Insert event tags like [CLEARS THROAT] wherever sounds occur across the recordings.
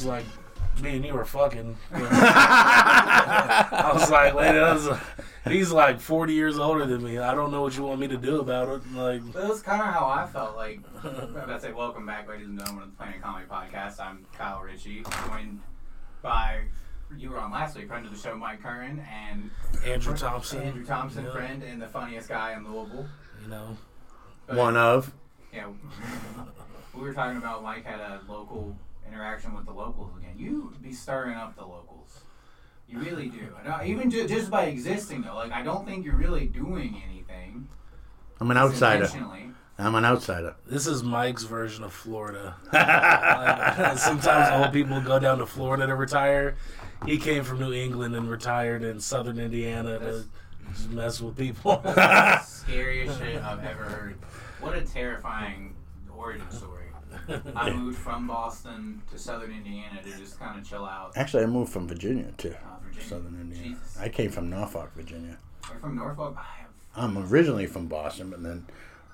She like me and you were fucking. [LAUGHS] I was like, lady, that was, he's like 40 years older than me. I don't know what you want me to do about it. Like, That was kind of how I felt. Like, I'm say, welcome back, ladies and gentlemen, to the Planet Comedy Podcast. I'm Kyle Ritchie, joined by you were on last week, friend of the show, Mike Curran, and Andrew Thompson. Andrew Thompson, Yeah. friend and the funniest guy in Louisville. You know, But, One of. Yeah, we were talking about Mike had a local interaction with the locals again. You be stirring up the locals. You really do. I don't, uh, even ju- just by existing though, like I don't think you're really doing anything. I'm an outsider. I'm an outsider. this is Mike's version of Florida. [LAUGHS] Like, sometimes old people go down to Florida to retire. He came from New England and retired in southern Indiana to mess with people. [LAUGHS] Scariest shit I've ever heard. What a terrifying origin story. I moved from Boston to southern Indiana to just kind of chill out. Actually, I moved from Virginia to Uh, Virginia. southern Indiana. Jesus. I came from Norfolk, Virginia. You're from Norfolk. I'm originally from Boston, but then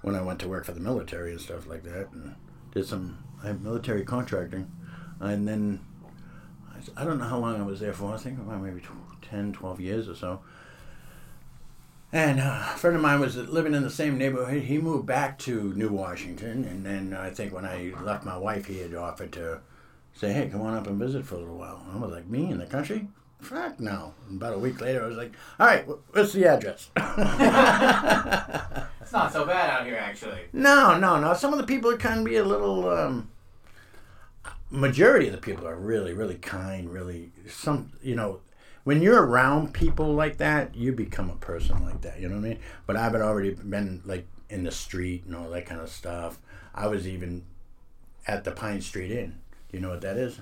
when I went to work for the military and stuff like that, and did some I had military contracting, and then I don't know how long I was there for. I think about maybe tw- 10, 12 years or so. And uh, a friend of mine was living in the same neighborhood. He moved back to New Washington, and then I think when I left my wife, he had offered to say, "Hey, come on up and visit for a little while." I was like, "Me in the country? Fuck no!" And about a week later, I was like, "All right, what's the address?" [LAUGHS] It's not so bad out here, actually. No, no, no. Some of the people can be a little. Um, majority of the people are really, really kind. Really, some you know, when you're around people like that, you become a person like that. You know what I mean? But I've already been like in the street and all that kind of stuff. I was even at the Pine Street Inn. Do you know what that is?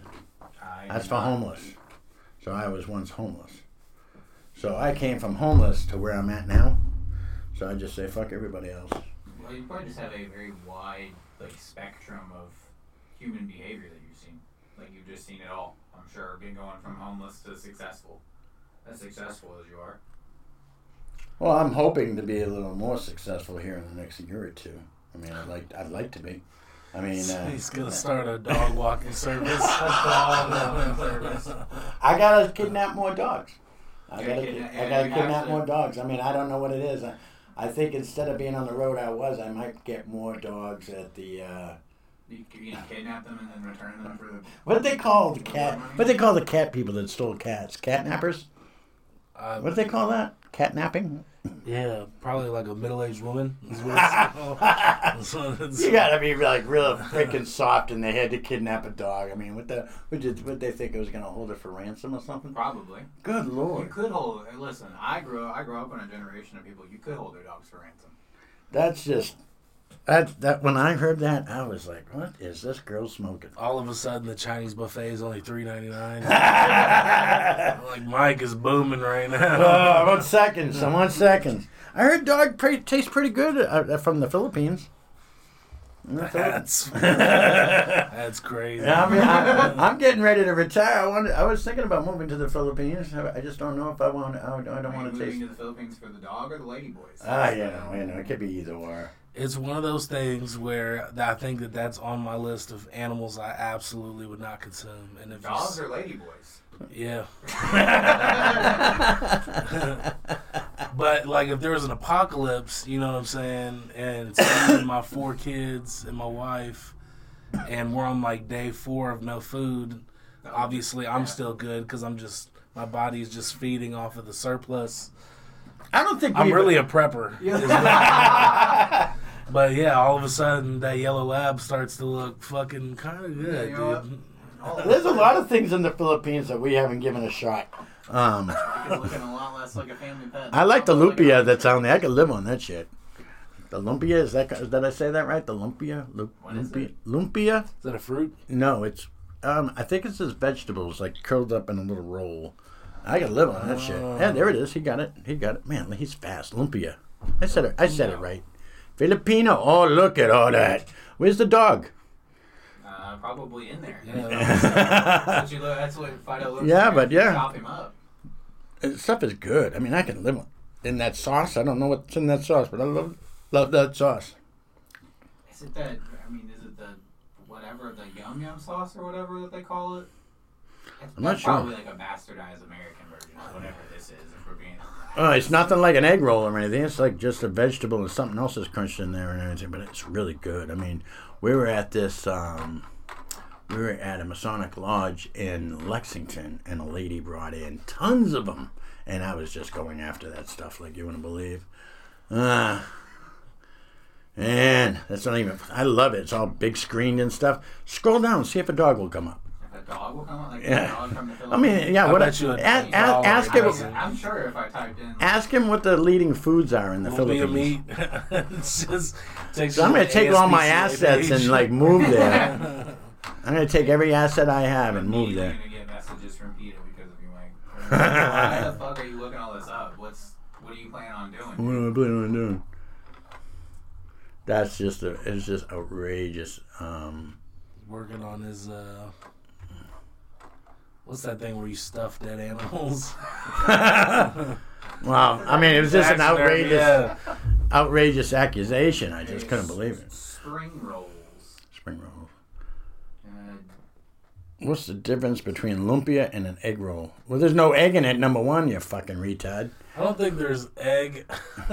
I That's for homeless. So I was once homeless. So I came from homeless to where I'm at now. So I just say fuck everybody else. Well, you probably just have a very wide like spectrum of human behavior that you've seen. Like you've just seen it all. I'm sure, being going from homeless to successful. As successful as you are. Well, I'm hoping to be a little more successful here in the next year or two. I mean, I'd like I'd like to be. I mean, uh, He's gonna start a dog walking service. [LAUGHS] [LAUGHS] I gotta kidnap more dogs. I gotta, kidna- I gotta kidnap to. more dogs. I mean, I don't know what it is. I, I think instead of being on the road I was, I might get more dogs at the. Uh, You, you know, kidnap them and then return them for the. what do they call the cat? What do they call the cat people that stole cats? Catnappers? Uh, What do they call that? Catnapping? yeah, probably like a middle-aged woman. [LAUGHS] is what it's- [LAUGHS] so it's- You gotta be like real freaking soft, and they had to kidnap a dog. I mean, what the? What did? What they think it was gonna hold it for ransom or something? Probably. Good lord. You could hold. hey, Listen, I grew. I grew up in a generation of people. You could hold their dogs for ransom. that's just that. That when I heard that, I was like, "What is this girl smoking?" all of a sudden, the Chinese buffet is only three ninety nine. [LAUGHS] like Mike is booming right now. Uh, one second, some one seconds. I heard dog pre- tastes pretty good uh, from the Philippines. That's [LAUGHS] that's crazy. Yeah, I mean, I'm, I'm getting ready to retire. I wanted, I was thinking about moving to the Philippines. I I just don't know if I want. I don't, I don't want to moving to the Philippines for the dog or the lady boys? Ah, you know, you know, it could be either or. It's one of those things where I think that that's on my list of animals I absolutely would not consume. And if you Dogs s- or lady yeah, [LAUGHS] but like if there was an apocalypse, you know what I'm saying, and it's me and my four kids and my wife, and we're on like day four of no food. Obviously, I'm Yeah. still good because I'm just my body's just feeding off of the surplus. I don't think I'm really a prepper. is what- [LAUGHS] but yeah, all of a sudden that yellow lab starts to look fucking kind of good, you know dude. There's a lot of things in the Philippines that we haven't given a shot. Um, It's looking a lot less like a family pet. I like the Like lumpia that's on there. I could live on that shit. The lumpia is that? Did I say that right? The lumpia, Lu- What is lumpia, it? lumpia. Is that a fruit? No, it's. Um, I think it's just vegetables like curled up in a little roll. I could live on that shit. Yeah, there it is. He got it. He got it. Man, he's fast. Lumpia. I said it. I said it right. Filipino. Oh, look at all that. Where's the dog? Uh, probably in there. Yeah. [LAUGHS] That's what, that's what Fido looks Yeah, like. but yeah. Chop him up. Uh, stuff is good. I mean, I can live in that sauce. I don't know what's in that sauce, but I love love that sauce. Is it that? I mean, is it the whatever the yum yum sauce or whatever that they call it. It's I'm not sure. Probably like a bastardized American version of whatever this is. If we're being Oh, it's nothing like an egg roll or anything. It's like just a vegetable and something else is crunched in there and everything. But it's really good. I mean, we were at this. Um, we were at a Masonic lodge in Lexington, and a lady brought in tons of them, and I was just going after that stuff like you wouldn't believe. Uh, and that's not even. I love it. It's all big screened and stuff. Scroll down, see if a dog will come up. If a dog will come out, like Yeah. dog from the I mean, yeah. I What? bet you a a- a- ask him. I'm sure if I typed in. Ask him what the leading foods are in the Lumpia Philippines. meat. [LAUGHS] just takes So I'm gonna to take all my ASPCA assets and like move there. [LAUGHS] I'm gonna take every asset I have and move Immediately there. gonna get messages from PETA because of you, Mike. [LAUGHS] Why the fuck are you looking all this up? What's what are you planning on doing? What am I planning on doing? That's just a, it's just outrageous. Um, working on his uh what's that thing where you stuff dead animals? [LAUGHS] well, I mean, it was just an outrageous, yeah. outrageous accusation. I just couldn't believe it. Spring rolls. Spring roll. Uh, What's the difference between lumpia and an egg roll? Well, there's no egg in it. Number one, you fucking retard. I don't think there's egg [LAUGHS]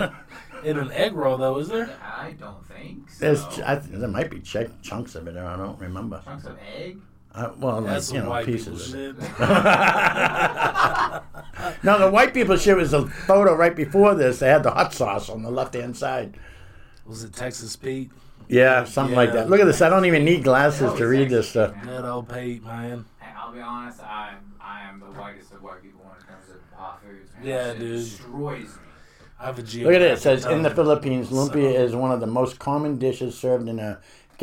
in an egg roll though, is there? I don't think so. There's, I, there might be ch- chunks of it. there. I don't remember. chunks of egg. Uh, well, like, you know, pieces. Of it. shit. No, the white people shit was a photo right before this. They had the hot sauce on the left hand side. Was it Texas Pete? Yeah, something like that. Look at this. I don't even need glasses to read this stuff. Good old Pete, man. Hey, I'll be honest. I I am the whitest of white people when it comes to hot foods. Man. Yeah, shit dude. Destroys me. I have a Look at it. It says in the Philippines, lumpia is one of the most common dishes served in a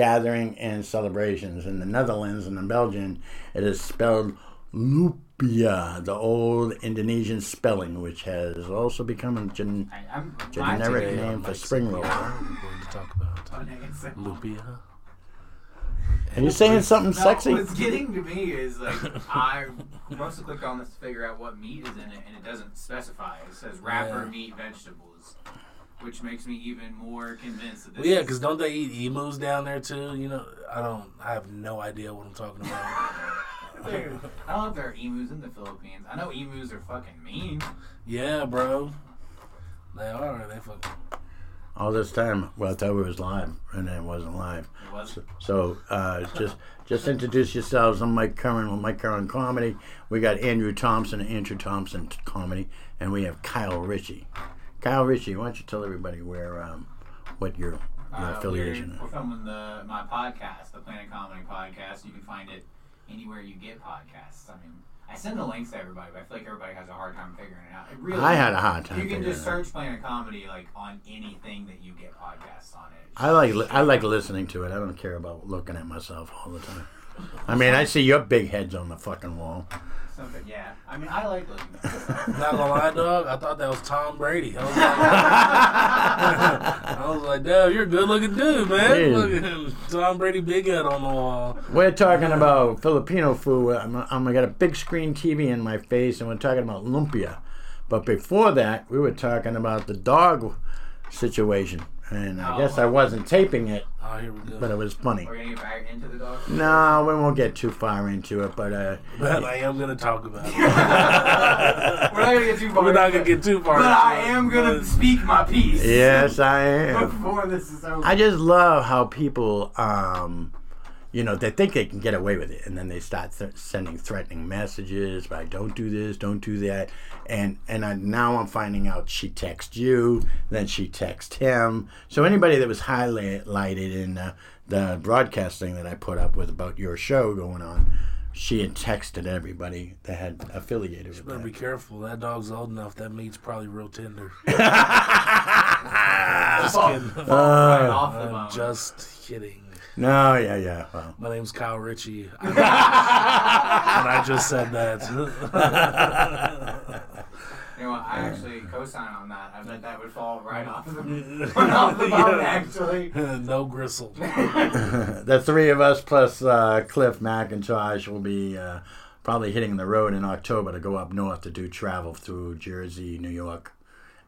gathering and celebrations. In the Netherlands and in Belgium, it is spelled loempia, the old Indonesian spelling, which has also become a gen- I, I'm generic name for spring roll. We're going to talk about uh, Lupia. [LAUGHS] Lupia. Are you saying something No, sexy? What's getting to me is like I mostly clicked on this to figure out what meat is in it, and it doesn't specify. It says wrapper Yeah. meat vegetables, which makes me even more convinced that this. Well, yeah, because don't they eat emus down there too? You know, I don't. I have no idea what I'm talking about. [LAUGHS] Dude, I don't know if there are emus in the Philippines. I know emus are fucking mean. yeah, bro. They are. They fucking. All this time, well, I thought it was live, and then it wasn't live. It wasn't. So uh, just just introduce yourselves. I'm Mike Curran with Mike Curran Comedy. We got Andrew Thompson, Andrew Thompson Comedy, and we have Kyle Ritchie. Kyle Ritchie, why don't you tell everybody where um, what your your Uh, affiliation we're, is? we're filming the my podcast, the Planet Comedy Podcast. You can find it anywhere you get podcasts. I mean, I send the links to everybody, but I feel like everybody has a hard time figuring it out. It really, I had a hard time. You can just search Planet Comedy like on anything that you get podcasts on it. I like li- I like listening to it. I don't care about looking at myself all the time. [LAUGHS] I mean, I see your big heads on the fucking wall. Something. Yeah, I mean, I like looking [LAUGHS] at. Not gonna lie, dog. I thought that was Tom Brady. I was like, [LAUGHS] [LAUGHS] I was like, damn, you're a good looking dude, man. Dude. Look at him. Tom Brady big head on the wall. We're talking about Filipino food. I'm, I'm gonna get a big screen TV in my face, and we're talking about lumpia. But before that, we were talking about the dog situation, and I Oh. guess I wasn't taping it, Oh, here we go. but it was funny. We're gonna get back into the dog. No, we won't get too far into it, but uh, But I am gonna talk about it. [LAUGHS] We're not gonna get too far. We're not gonna get too far. But into I it, am gonna but- speak my piece. yes, I [LAUGHS] am. Before this is over. I just love how people, um, you know, they think they can get away with it, and then they start th- sending threatening messages like, "Don't do this, don't do that," and and I, now I'm finding out she texted you, then she texted him. So anybody that was highlighted in uh, the broadcasting that I put up with about your show going on, she had texted everybody that had affiliated with Better be careful. That dog's old enough. That meat's probably real tender. [LAUGHS] Just kidding. Fall right [LAUGHS] I'm just kidding. No, yeah, yeah. Well, My name's Kyle Ritchie. and I just said that. You know? I actually co-sign on that. I bet that would fall right off the, [LAUGHS] right off the bone, actually. no gristle. [LAUGHS] the three of us plus uh, Cliff McIntosh will be uh, probably hitting the road in October to go up north to do travel through Jersey, New York,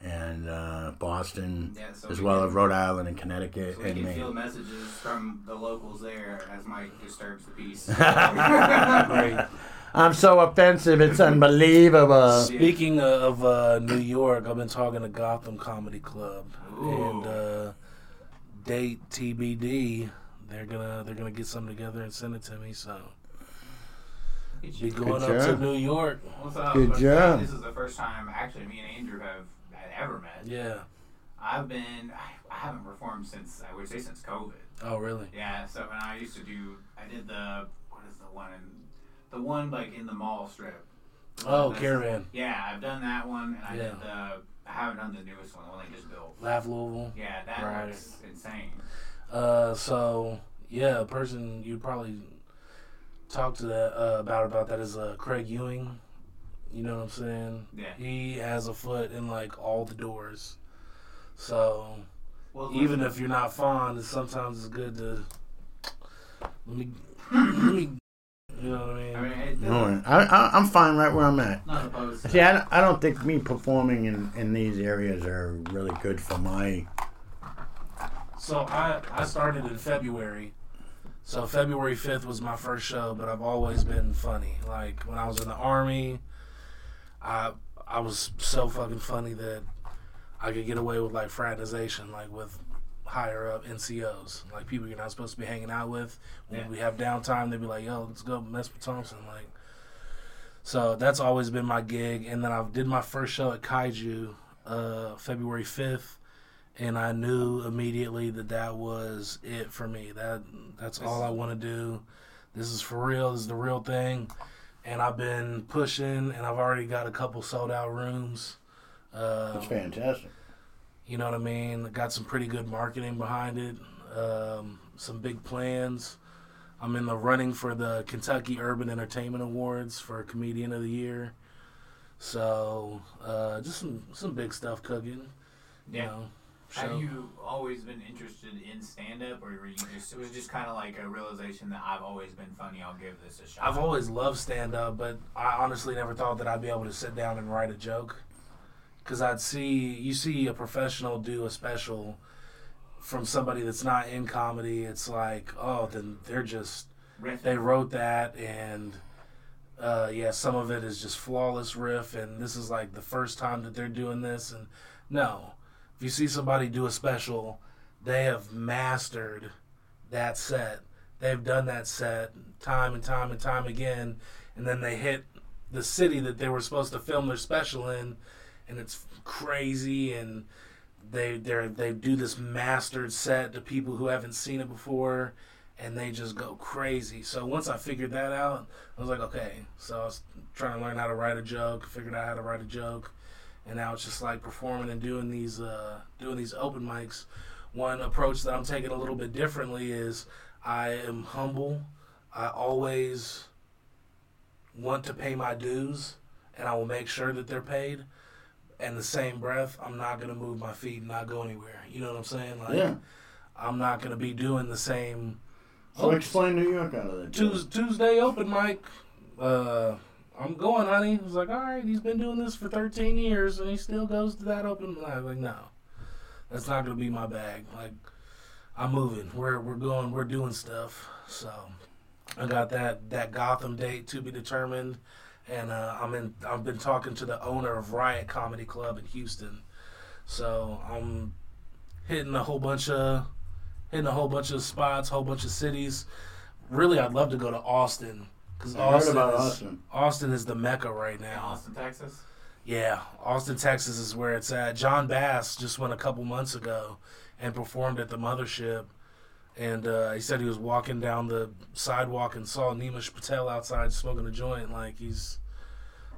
and uh, Boston, Yeah, so as we well as Rhode Island and Connecticut So we and can Maine. feel messages from the locals there as Mike disturbs the peace. [LAUGHS] Great. I'm so offensive, it's unbelievable. Speaking of uh, New York, I've been talking to Gotham Comedy Club Ooh. and uh, date TBD. They're gonna they're gonna get something together and send it to me. So be going up to job. New York. What's up? Good But job. This is the first time actually me and Andrew have had ever met. Yeah. I've been I, I haven't performed since I would say since COVID. Oh really? Yeah, so when I used to do I did the what is the one in the one like in the mall strip. Oh, That's- Caravan. Yeah, I've done that one and I Yeah. did the I haven't done the newest one, the one they just built. Laugh Louisville. Yeah, that Right. looks insane. Uh, so yeah, a person you probably talk to that uh, about about that is uh, Craig Ewing. You know what I'm saying? Yeah. He has a foot in like all the doors. So Well, even if you're not fond, sometimes it's good to let me let me. You know what I mean? I mean, it, No, I, I, I'm fine right where I'm at. not See, I, don't- I don't think me performing in, in these areas are really good for my. So I I started in February. So February 5th was my first show, but I've always been funny. Like when I was in the army, I I was so fucking funny that I could get away with like fraternization, like with higher up NCOs, like people you're not supposed to be hanging out with. When Yeah. we have downtime, they'd be like, "Yo, let's go mess with Thompson." Like, so that's always been my gig. And then I did my first show at Kaiju, uh, February 5th and I knew immediately that that was it for me. That that's all I want to do. This is for real. This is the real thing. And I've been pushing, and I've already got a couple sold out rooms. Uh, That's fantastic. you know what I mean? Got some pretty good marketing behind it. Um, some big plans. I'm in the running for the Kentucky Urban Entertainment Awards for Comedian of the Year. So uh, just some some big stuff cooking. You Yeah. Know, Have you always been interested in stand up, or were you just it was just kind of like a realization that I've always been funny. I'll give this a shot. I've always loved stand up, but I honestly never thought that I'd be able to sit down and write a joke. Because I'd see, you see a professional do a special from somebody that's not in comedy. It's like, oh, then they're just, Riff. they wrote that and. Uh, yeah, some of it is just flawless riff, and this is like the first time that they're doing this. And no, if you see somebody do a special, they have mastered that set. They've done that set time and time and time again, and then they hit the city that they were supposed to film their special in, and it's crazy. And they they they do this mastered set to people who haven't seen it before, and they just go crazy. So once I figured that out, I was like, okay. So I was trying to learn how to write a joke, figured out how to write a joke, and now it's just like performing and doing these uh, doing these open mics. One approach that I'm taking a little bit differently is I am humble. I always want to pay my dues, and I will make sure that they're paid. And the same breath, I'm not gonna move my feet and not go anywhere. You know what I'm saying? Like, Yeah. I'm not gonna be doing the same. So explain New York out of that. Tues- Tuesday open mic. Uh, I'm going, honey. He's like, all right. He's been doing this for 13 years, and he still goes to that open mic. I'm like, no, that's not gonna be my bag. Like, I'm moving. We're we're going. We're doing stuff. So, I got that that Gotham date to be determined, and uh, I'm in. I've been talking to the owner of Riot Comedy Club in Houston. So I'm hitting a whole bunch of hitting a whole bunch of spots, whole bunch of cities. Really, I'd love to go to Austin because I heard Austin, about is, Austin. Austin is the mecca right in now. Austin, Texas. Yeah, Austin, Texas is where it's at. John Bass just went a couple months ago and performed at the Mothership. And uh, he said he was walking down the sidewalk and saw Nimesh Patel outside smoking a joint. Like he's,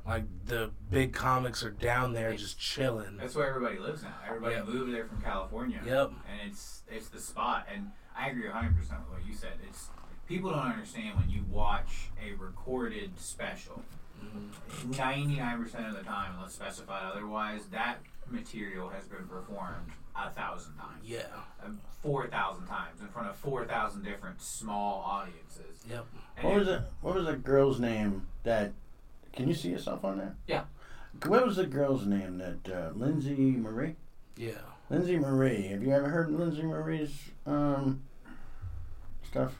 like the big comics are down there just chilling. That's where everybody lives now. Everybody Yep. moved there from California. Yep. And it's it's the spot. And I agree 100 percent with what you said. It's people don't understand when you watch a recorded special. 99 percent of the time, unless specified otherwise, that material has been performed a thousand times. Yeah. Um, Four thousand times in front of four thousand different small audiences. Yep. And What was it? What was that girl's name? That can you see yourself on there? Yeah. What was the girl's name? That uh, Lindsay Marie. Yeah. Lindsay Marie. Have you ever heard Lindsay Marie's um, stuff?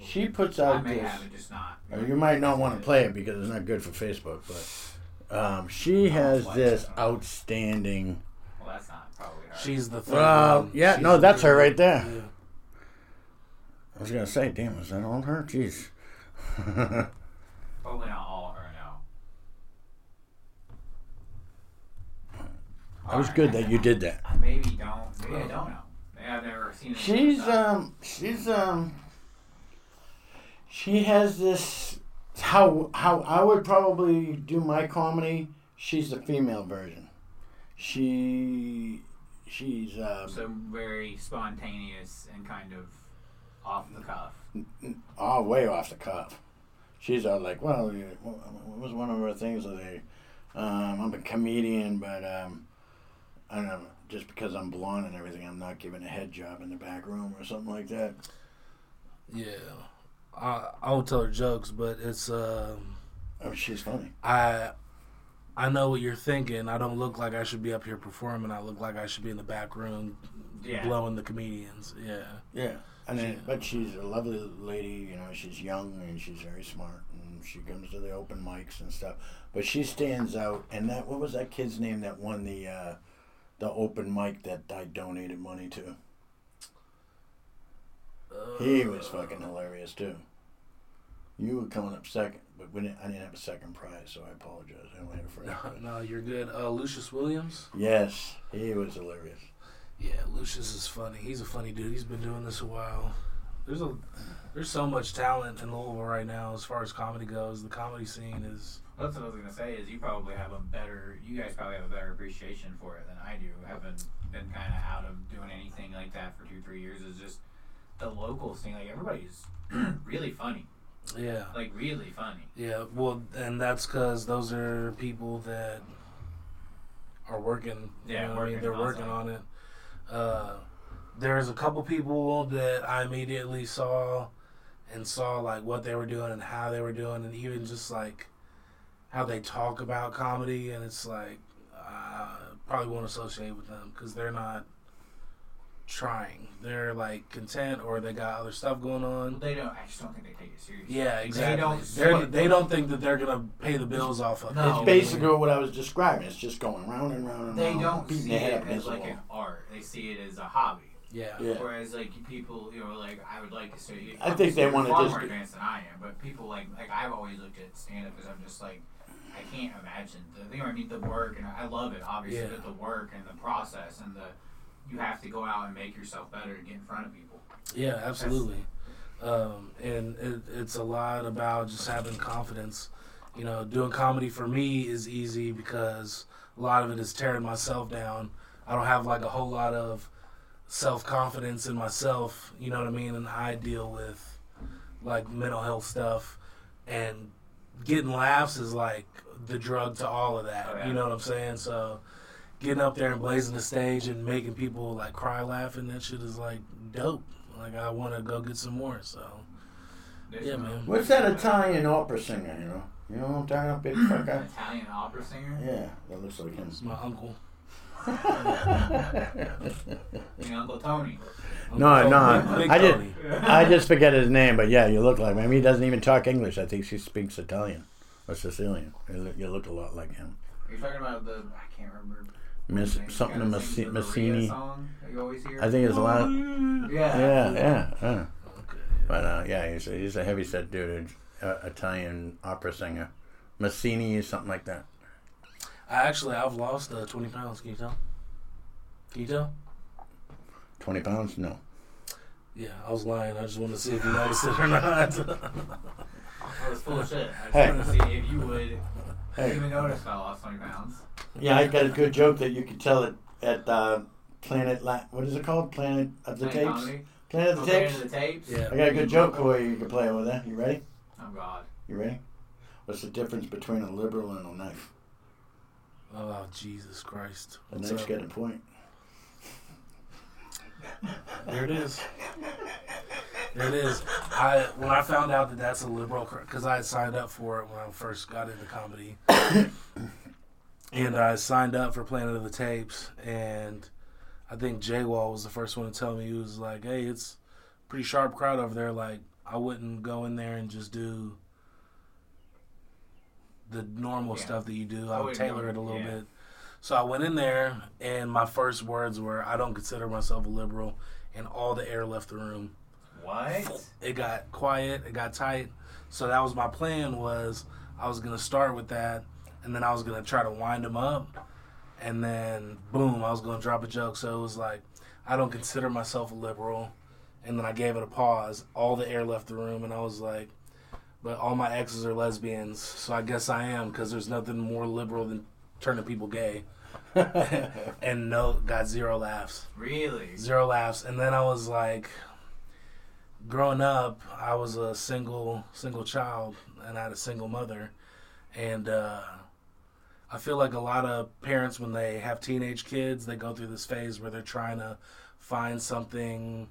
I have not. I don't believe- She puts I out may this. have it, just not. or You might not want to play it because it's not good for Facebook, but um, she has flex this outstanding. Well, that's not probably her. She's the third Well, one. yeah, She's no, that's her right there. Yeah. I was gonna say, damn, is that all her? Jeez. Probably not all her, no. That was good that you did that. I maybe don't. Maybe I don't know. Maybe I've never seen it. She's um she's um she has this how how I would probably do my comedy. She's the female version. She she's um so very spontaneous and kind of off the cuff. oh way off the cuff. She's all like, well, yeah, what what was one of her things that they, um, I'm a comedian, but um, I don't know, just because I'm blonde and everything, I'm not given a head job in the back room or something like that. Yeah. I I won't tell her jokes, but it's um Oh, she's funny. I I know what you're thinking. I don't look like I should be up here performing. I look like I should be in the back room Yeah. blowing the comedians. Yeah. Yeah, and then, but she's a lovely lady. You know, she's young and she's very smart, and she comes to the open mics and stuff. But she stands out. And that what was that kid's name that won the uh, the open mic that I donated money to? He was fucking hilarious too. You were coming up second, but we didn't, I didn't have a second prize, so I apologize. I only had a first. No, prize. no, you're good. Uh, Lucius Williams. Yes, he was hilarious. Yeah, Lucius is funny. He's a funny dude. He's been doing this a while. There's a there's so much talent in Louisville right now as far as comedy goes. The comedy scene is That's what I was gonna say. Is you probably have a better, you guys probably have a better appreciation for it than I do. Having been kind of out of doing anything like that for two, three years, is just the local scene. Like everybody's [CLEARS THROAT] really funny, yeah. like really funny. Yeah, well, and that's because those are people that are working. you Yeah, know what I mean, working they're working on it. Uh, there's a couple people that I immediately saw and saw like what they were doing and how they were doing, and even just like how they talk about comedy, and it's like I probably won't associate with them because they're not trying. They're like content or they got other stuff going on. They don't. I just don't think they take it seriously. Yeah, exactly. They don't They are they don't think that they're gonna pay the bills off of. No. It's basically what I was describing. It's just going round and round and They round, don't beating see their head it as against like an art. They see it as a hobby. Yeah. Yeah. Whereas like people, you know, like I would like to say, I think they wanna far just more advanced than I am. But people like like I've always looked at stand up because I'm just like I can't imagine the you know what I mean the work and I love it obviously Yeah. but the work and the process and the you have to go out and make yourself better and get in front of people. Yeah, absolutely. Um, and it, it's a lot about just having confidence. You know, doing comedy for me is easy because a lot of it is tearing myself down. I don't have like a whole lot of self confidence in myself. You know what I mean? And I deal with like mental health stuff, and getting laughs is like the drug to all of that. Oh, yeah. You know what I'm saying? So getting up there and blazing the stage and making people like cry laughing, that shit is like dope. Like I want to go get some more. So Yeah, man. What's that Italian opera singer? You know, you know what I'm talking about, big [CLEARS THROAT] fucker. Italian opera singer. Yeah, that looks like him. it's my uncle. [LAUGHS] You Uncle Tony. No, no, Big, Big I did- Tony. I just forget his name, but yeah, you look like him. I mean, he doesn't even talk English. I think she speaks Italian or Sicilian. You look, you look a lot like him. You're talking about the I can't remember. Miss his something The to guy Massi- Massini. song that you always hear. I think it's a lot. Yeah. Yeah, yeah, yeah. Okay. But uh, yeah, he's a, he's a heavy set dude, uh, Italian opera singer. Massini or something like that. I actually I've lost uh, 20 pounds. Can you tell? Can you tell? Twenty pounds? No. Yeah, I was lying. I just wanted to see if you noticed it or not. [LAUGHS] I was full of shit. I just Hey. wanted to see if you would Hey. even notice I lost 20 pounds. Yeah, I got a good joke that you could tell it at uh, Planet. La- what is it called? Planet of the Planet Tapes. Comedy? Planet of the Okay, Tapes. the tapes? yeah. I got a good joke for you. You can play with that. You ready? Oh, God. You ready? What's the difference between a liberal and a knife? Oh Jesus Christ! The What's knife's up? got a point. There it is. There it is. I when I found out that that's a liberal because I had signed up for it when I first got into comedy, and I signed up for Planet of the Tapes, and I think Jay Wall was the first one to tell me he was like, "Hey, it's a pretty sharp crowd over there. Like, I wouldn't go in there and just do the normal Yeah. stuff that you do. I I would tailor it a little yeah. bit." So I went in there, and my first words were, "I don't consider myself a liberal," and all the air left the room What? it got quiet, it got tight. So that was my plan was I was gonna start with that, and then I was gonna try to wind them up, and then boom, I was gonna drop a joke. So it was like I don't consider myself a liberal, and then I gave it a pause. All the air left the room, and I was like, but all my exes are lesbians, so I guess I am because there's nothing more liberal than turning people gay. [LAUGHS] and no, got zero laughs Really? zero laughs and then i was like growing up i was a single single child and i had a single mother and uh i feel like a lot of parents when they have teenage kids they go through this phase where they're trying to find something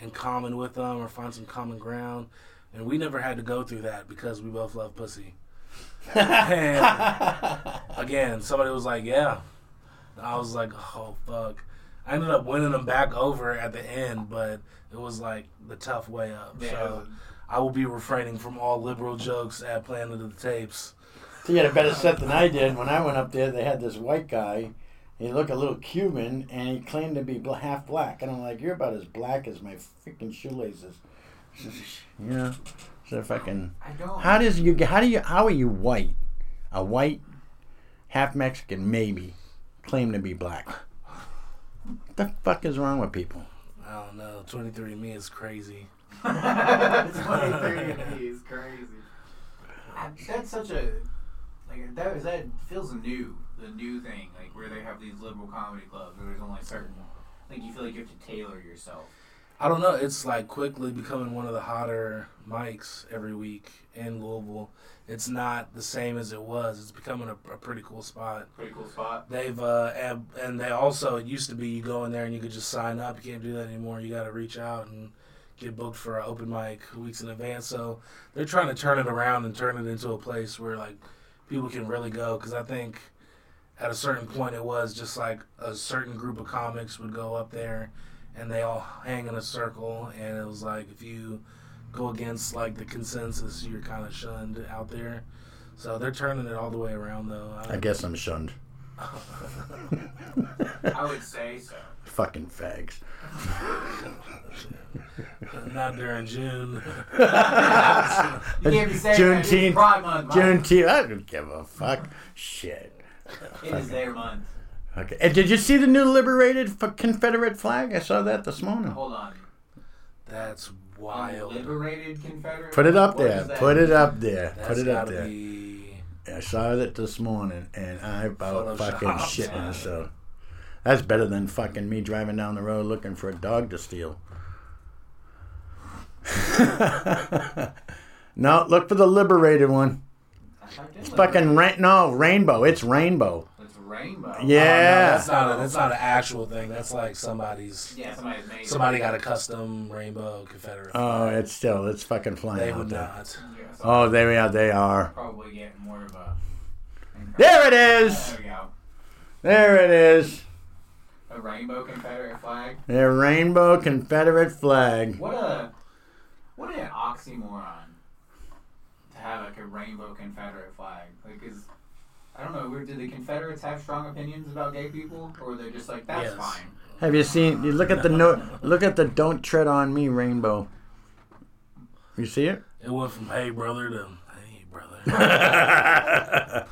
in common with them or find some common ground and we never had to go through that because we both love pussy [LAUGHS] and again, somebody was like, "Yeah." I was like, "Oh fuck." I ended up winning them back over at the end, but it was like the tough way up. Yeah. So I will be refraining from all liberal jokes at Planet of the Tapes. He had a better set than I did. When I went up there, they had this white guy. He looked a little Cuban, and he claimed to be half black. And I'm like, you're about as black as my freaking shoelaces. [LAUGHS] Yeah. So fucking. I don't. How does you? How do you? How are you white? A white, half Mexican, maybe, claim to be black. What the fuck is wrong with people? I don't know. Twenty three me is crazy. [LAUGHS] 23 me is [LAUGHS] crazy. I, that's such a like that is that feels new, the new thing, like where they have these liberal comedy clubs where there's only certain like you feel like you have to tailor yourself. I don't know. It's like quickly becoming one of the hotter mics every week in Louisville. It's not the same as it was. It's becoming a, a pretty cool spot. Pretty cool spot. They've uh, and, and they also it used to be you go in there and you could just sign up. You can't do that anymore. You got to reach out and get booked for an open mic weeks in advance. So they're trying to turn it around and turn it into a place where like people can really go. Because I think at a certain point it was just like a certain group of comics would go up there and they all hang in a circle and it was like if you go against like the consensus you're kind of shunned out there so they're turning it all the way around though I guess I'm shunned. [LAUGHS] I would say so. Fucking fags. [LAUGHS] not during june [LAUGHS] You can't be saying that. It's Juneteenth. Pride month. Mike. Juneteenth. I don't give a fuck. Shit. It is their month. Okay. And did you see the new liberated f- Confederate flag? I saw that this morning. Hold on. that's wild Liberated Confederate. Put it up What there. is that? Put it up there. that's Put it up gotta there. be I saw it this morning, and I about Photoshop. fucking shit myself. That's better than fucking me driving down the road looking for a dog to steal. [LAUGHS] no, look for the liberated one. I typed in It's fucking rain. No, rainbow. It's rainbow. It's rainbow. Oh, no, Yeah. that's not a, that's not an actual thing that's like somebody's Yeah, somebody's made. somebody got a custom rainbow confederate Oh, flag. it's still it's fucking flying they out would there. not Yeah, so Oh, there we are. They are. probably getting more of a. There it is. There we go. There it is. A rainbow Confederate flag. The rainbow Confederate flag. What a what an oxymoron to have like a rainbow Confederate flag. Like, is I don't know. were- Did the Confederates have strong opinions about gay people, or were they just like that's Yes. fine? Have you seen? You look at the note. Look at the "Don't Tread on Me" rainbow. You see it? it went from hey brother to hey brother [LAUGHS]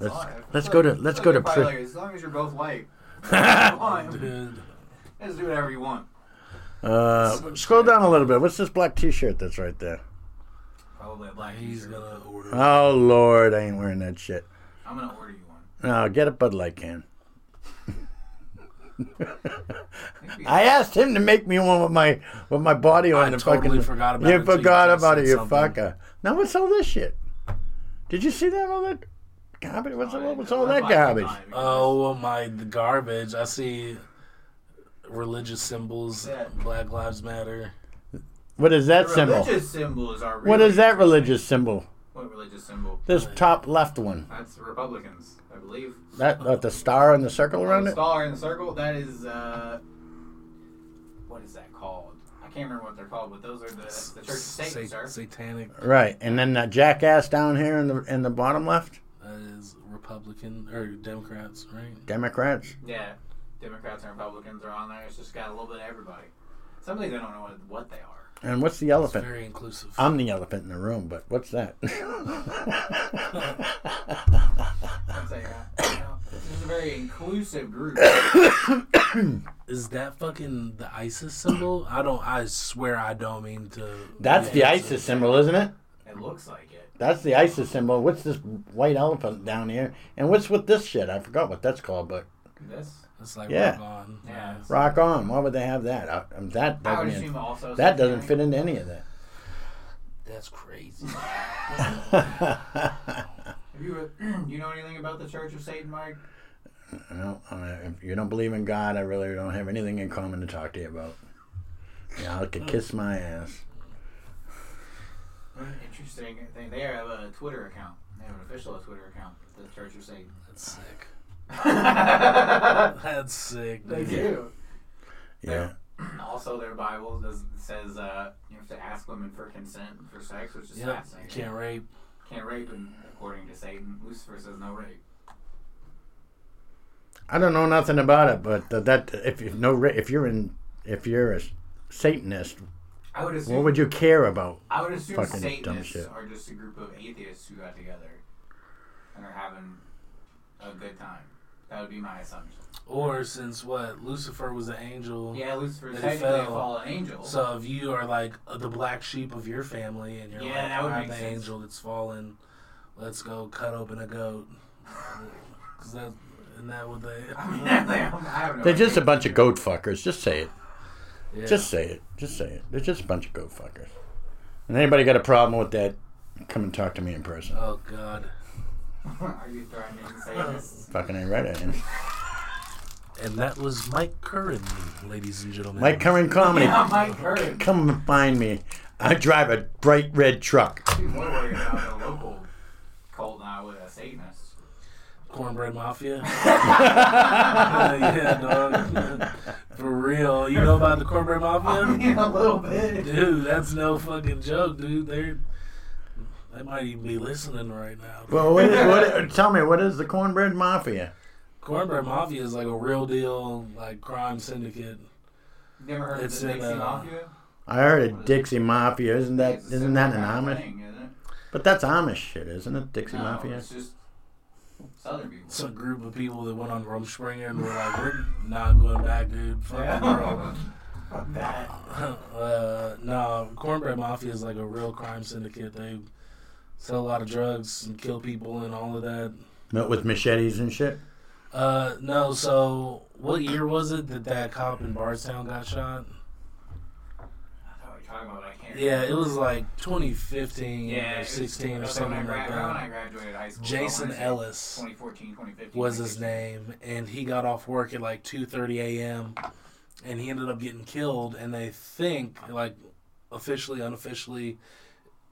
Let's [LAUGHS] let's go to let's go to. Probably Pri- like, as long as you're both white, fine. Dude Just do whatever you want. uh, scroll down a little bit. What's this black T-shirt that's right there? Probably a black. he's t-shirt. gonna order Oh Lord, I ain't wearing that shit. I'm gonna order you one. No, get a Bud Light can. [LAUGHS] I asked him to make me one with my with my body on I the totally fucking. forgot about you it you forgot about it, you something. fucker. Now what's all this shit? Did you see that all that garbage? What's, all, what's all that That's why I garbage? clicked on oh my the garbage i see religious symbols Yeah. black lives matter What is that The symbol? religious symbols are. What really is that religious symbol? What religious symbol? This top left one. That's Republicans, I believe. That uh, the star and the circle around the it. star in the circle. That is. uh What is that called? I can't remember what they're called, but those are the, the Church of Satan, Sa- sir. satanic Right, and then that jackass down here in the in the bottom left. Republican or Democrats, right? Democrats. Yeah, Democrats and Republicans are on there. It's just got a little bit of everybody. Some of these I don't know what, what they are. And what's the It's elephant? very inclusive. I'm the elephant in the room, but what's that? [LAUGHS] [LAUGHS] I'd uh, this is a very inclusive group. [COUGHS] is that fucking the ISIS symbol? I don't. I swear I don't mean to. That's the ISIS symbol, isn't it? It looks like it. That's the ISIS symbol. What's this white elephant down here? And what's with this shit? I forgot what that's called, but This, It's like Yeah. rock on. Yeah. rock on. Why would they have that? Uh, um, that I would doesn't. assume also. that doesn't fit into any of that. That's crazy. [LAUGHS] [LAUGHS] Have you, [CLEARS THROAT] you know anything about the Church of Satan, Mike? No, uh, if you don't believe in God, I really don't have anything in common to talk to you about. Yeah, I could kiss my ass. Interesting thing. They have a Twitter account. They have an official Twitter account. The Church of Satan. That's sick. [LAUGHS] That's sick. Dude. do. Yeah. [CLEARS THROAT] Also, their Bible does, says uh, you have to ask women for consent for sex, which is Yep. fascinating. Can't rape. Can't rape, and according to Satan, Lucifer says no rape. I don't know nothing about it, but th- that if you know if you're in if you're a Satanist, I would assume. what would you care about? I would assume fucking dumb Satanists shit. are just a group of atheists who got together and are having a good time. That would be my assumption. Or since what Lucifer was an angel. Yeah, Lucifer is That he a fell. fallen angel. So if you are like the black sheep of your family, and you're Yeah, like, that would I'm the sense. angel that's fallen, let's go cut open a goat. [LAUGHS] Cause that isn't that what they? [LAUGHS] I mean, [LAUGHS] I have no They're just a bunch of goat fuckers. Just say it. Yeah. Just say it. Just say it. They're just a bunch of goat fuckers. And anybody got a problem with that? Come and talk to me in person. Oh God. [LAUGHS] Are you threatening to say this? Fucking ain't right. I am. And that was Mike Curran, ladies and gentlemen. Mike Curran comedy. Yeah, Mike Curran. Come and find me. I drive a bright red truck. He's more worried about the local cult now with a Satanist. Cornbread Mafia. [LAUGHS] [LAUGHS] yeah, dog. For real. You know about the Cornbread I Mafia? [LAUGHS] mean, a little bit. Dude, that's no fucking joke, dude. They're they might even be listening right now. Well, what is, what, tell me, what is the cornbread mafia? Cornbread Mafia is like a real deal, like crime syndicate. Never heard It's of the Dixie uh, Mafia? I heard of Dixie Mafia. Isn't that It's a isn't that an similar kind of Amish? thing, isn't it? But that's Amish shit, isn't it? Dixie No, Mafia. It's just Southern people. It's a group of people that went on Rumspringa and were like, we're not going back, dude. Fuck the world. [LAUGHS] Fuck that. [LAUGHS] uh, no, Cornbread Mafia is like a real crime syndicate. They sell a lot of drugs and kill people and all of that. Met with machetes and shit. Uh, no, so what year was it that that cop in Bardstown got shot? I know what you're talking about. I can't. Yeah, it was like 2015 Yeah, or it was- 16 or something like gra- When I that. graduated high school, Jason Ellis 2014, 2015. was his name, and he got off work at like 2:30 a.m. and he ended up getting killed. And they think, like, officially, unofficially,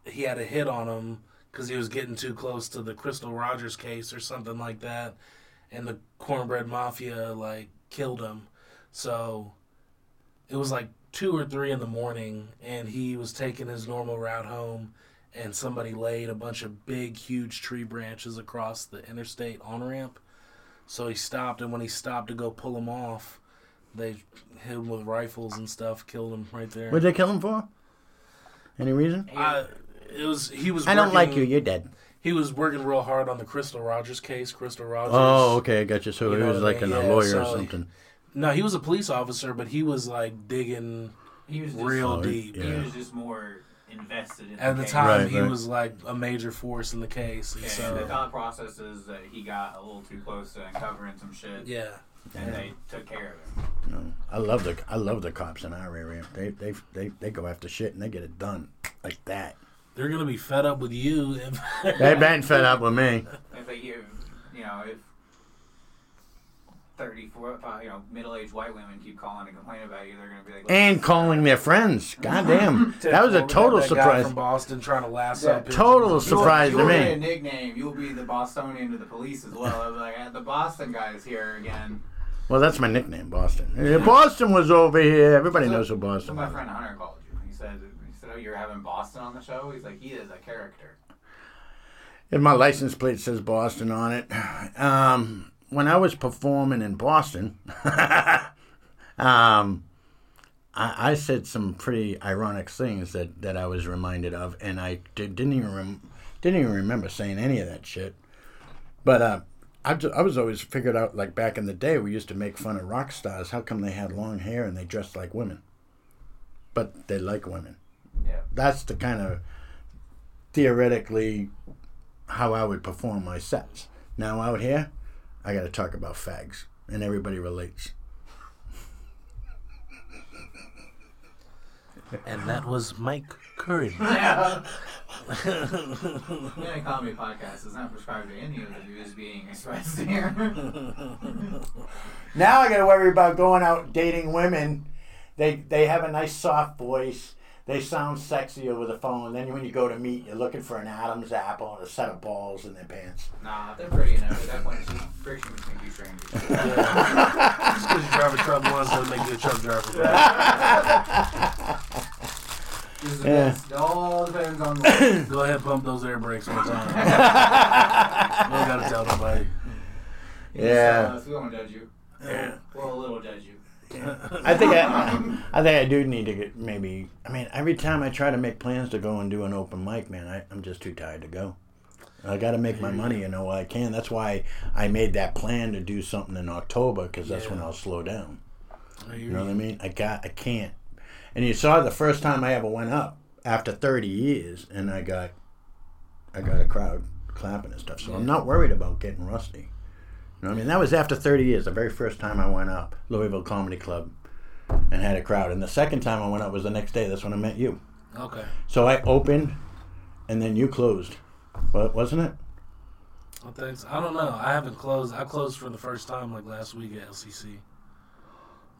he had a hit on him because he was getting too close to the Crystal Rogers case or something like that, and the Cornbread Mafia like killed him. So it was like two or three in the morning, and he was taking his normal route home, and somebody laid a bunch of big, huge tree branches across the interstate on ramp. So he stopped, and when he stopped to go pull him off, they hit him with rifles and stuff, killed him right there. What'd they kill him for? Any reason? I, it was he was. I don't like you. You're dead. He was working real hard on the Crystal Rogers case. Crystal Rogers. Oh, okay, I got you. So You he was what I like mean? a Yeah, lawyer or so- something. No, he was a police officer, but he was like digging He was just, real deep. He was just more invested in At the case. time, Right, he right. was like a major force in the case, and Yeah, the thought process is that he got a little too close to uncovering some shit, yeah. and they took care of him. No, I love the I love the cops in our area. They they they they go after shit and they get it done like that. They're gonna be fed up with you. If, They've been fed up with me. If they, you, you know, if 34, uh, you know, middle-aged white women keep calling and complaining about you, they're gonna be like, And calling their friends. Goddamn. [LAUGHS] that was a total that Guy surprise. from Boston trying to lasso. Yeah, pigeons. total You'll- surprise to you'll me. a nickname. You'll be the Bostonian to the police as well. I'll be like, "Ah, the Boston guy's here again. Well, that's my nickname, Boston. Boston was over here. Everybody So- knows who So Boston my was. friend Hunter called you. He said, he said, oh, you're having Boston on the show. He's like, he is a character. And my license plate says Boston on it. Um, when I was performing in Boston, [LAUGHS] um, I, I said some pretty ironic things that, that I was reminded of, and I did, didn't even rem- didn't even remember saying any of that shit. But uh, I, ju- I was always figured out like back in the day we used to make fun of rock stars. How come they had long hair and they dressed like women? But they like women. Yeah. That's the kind of theoretically how I would perform my sets. Now out here, I got to talk about fags, and everybody relates. And that was Mike Curran. Yeah. Any comedy podcast is not prescribed to any of the views being expressed here. Now I got to worry about going out dating women. They they have a nice soft voice. They sound sexy over the phone. Then when you go to meet, you're looking for an Adam's apple and a set of balls in their pants. nah, they're pretty enough. At that point, it's just friction between two strangers. [LAUGHS] Just because you drive a truck once doesn't make you a truck driver. Bro. [LAUGHS] This Yeah. It all depends on the. [COUGHS] Go ahead, pump those air brakes one time. [LAUGHS] You don't gotta tell nobody. Yeah. Uh, we won't judge you. Yeah. Well, a little judge you. I think I, I think I do need to get maybe. I mean, every time I try to make plans to go and do an open mic, man, I, I'm just too tired to go. I got to make my money, you know, while I can. That's why I made that plan to do something in October because that's when I'll slow down. You know what I mean? I got, I can't. And you saw the first time I ever went up after 30 years, and I got, I got a crowd clapping and stuff. So I'm not worried about getting rusty. You know I mean? That was after 30 years, the very first time I went up, Louisville Comedy Club, and had a crowd. And the second time I went up was the next day. That's when I met you. Okay. So I opened, and then you closed. What wasn't it? Well, thanks. I don't know. I haven't closed. I closed for the first time like last week at LCC.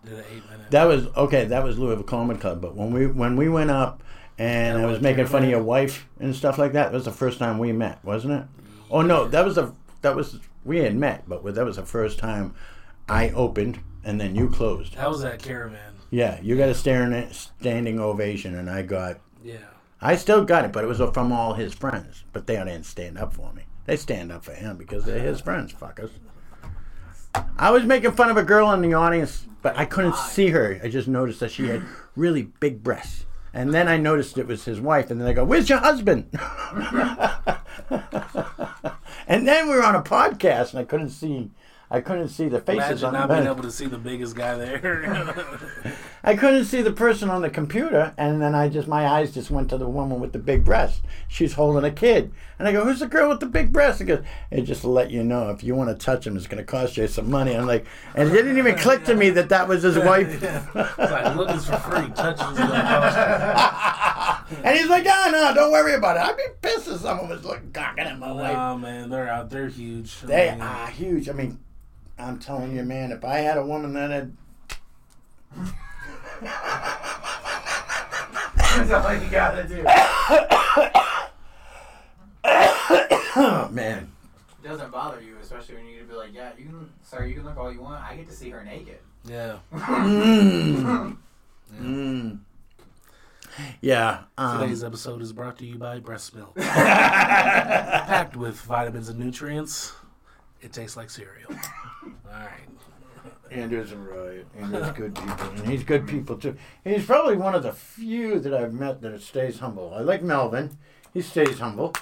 Did an eight minute. That was okay. That was Louisville Comedy Club. But when we when we went up, and I was making fun of your wife and stuff like that, that was the first time we met, wasn't it? Oh no, that was the that was we had met, but that was the first time I opened and then you closed. How was that Caravan. Yeah, you got a staring standing ovation, and I got Yeah. I still got it, but it was from all his friends. But they didn't stand up for me. They stand up for him because they're his friends, fuckers. I was making fun of a girl in the audience, but I couldn't see her. I just noticed that she had really big breasts. And then I noticed it was his wife, and then I go, Where's your husband? [LAUGHS] [LAUGHS] and then we were on a podcast, and I couldn't see. I couldn't see the faces Imagine on the not being able to see the biggest guy there. [LAUGHS] I couldn't see the person on the computer, and then I just my eyes just went to the woman with the big breast. She's holding a kid, and I go, "Who's the girl with the big breast?" He goes, "It just to let you know, if you want to touch him, it's going to cost you some money." I'm like, and it didn't even click to me that that was his wife. [LAUGHS] it's like, look, it's for free. Touches is cost [LAUGHS] and he's like, "Oh no, don't worry about it. I'd be pissed if someone was looking cocking at my wife." Oh man, they're out. They're huge. I They mean, are huge. I mean, I'm telling you, man, if I had a woman that had That's all you gotta do. oh [COUGHS] man, It doesn't bother you, especially when you can be like, yeah, you can, sir, you can look all you want. I get to see her naked. Yeah. [LAUGHS] mm. Mm. Yeah. Um, Today's episode is brought to you by breast milk. [LAUGHS] Packed with vitamins and nutrients. It tastes like cereal. All right. Andrew's right. riot. Andrew's good people, and he's good people too. And he's probably one of the few that I've met that stays humble. I like Melvin. He stays humble.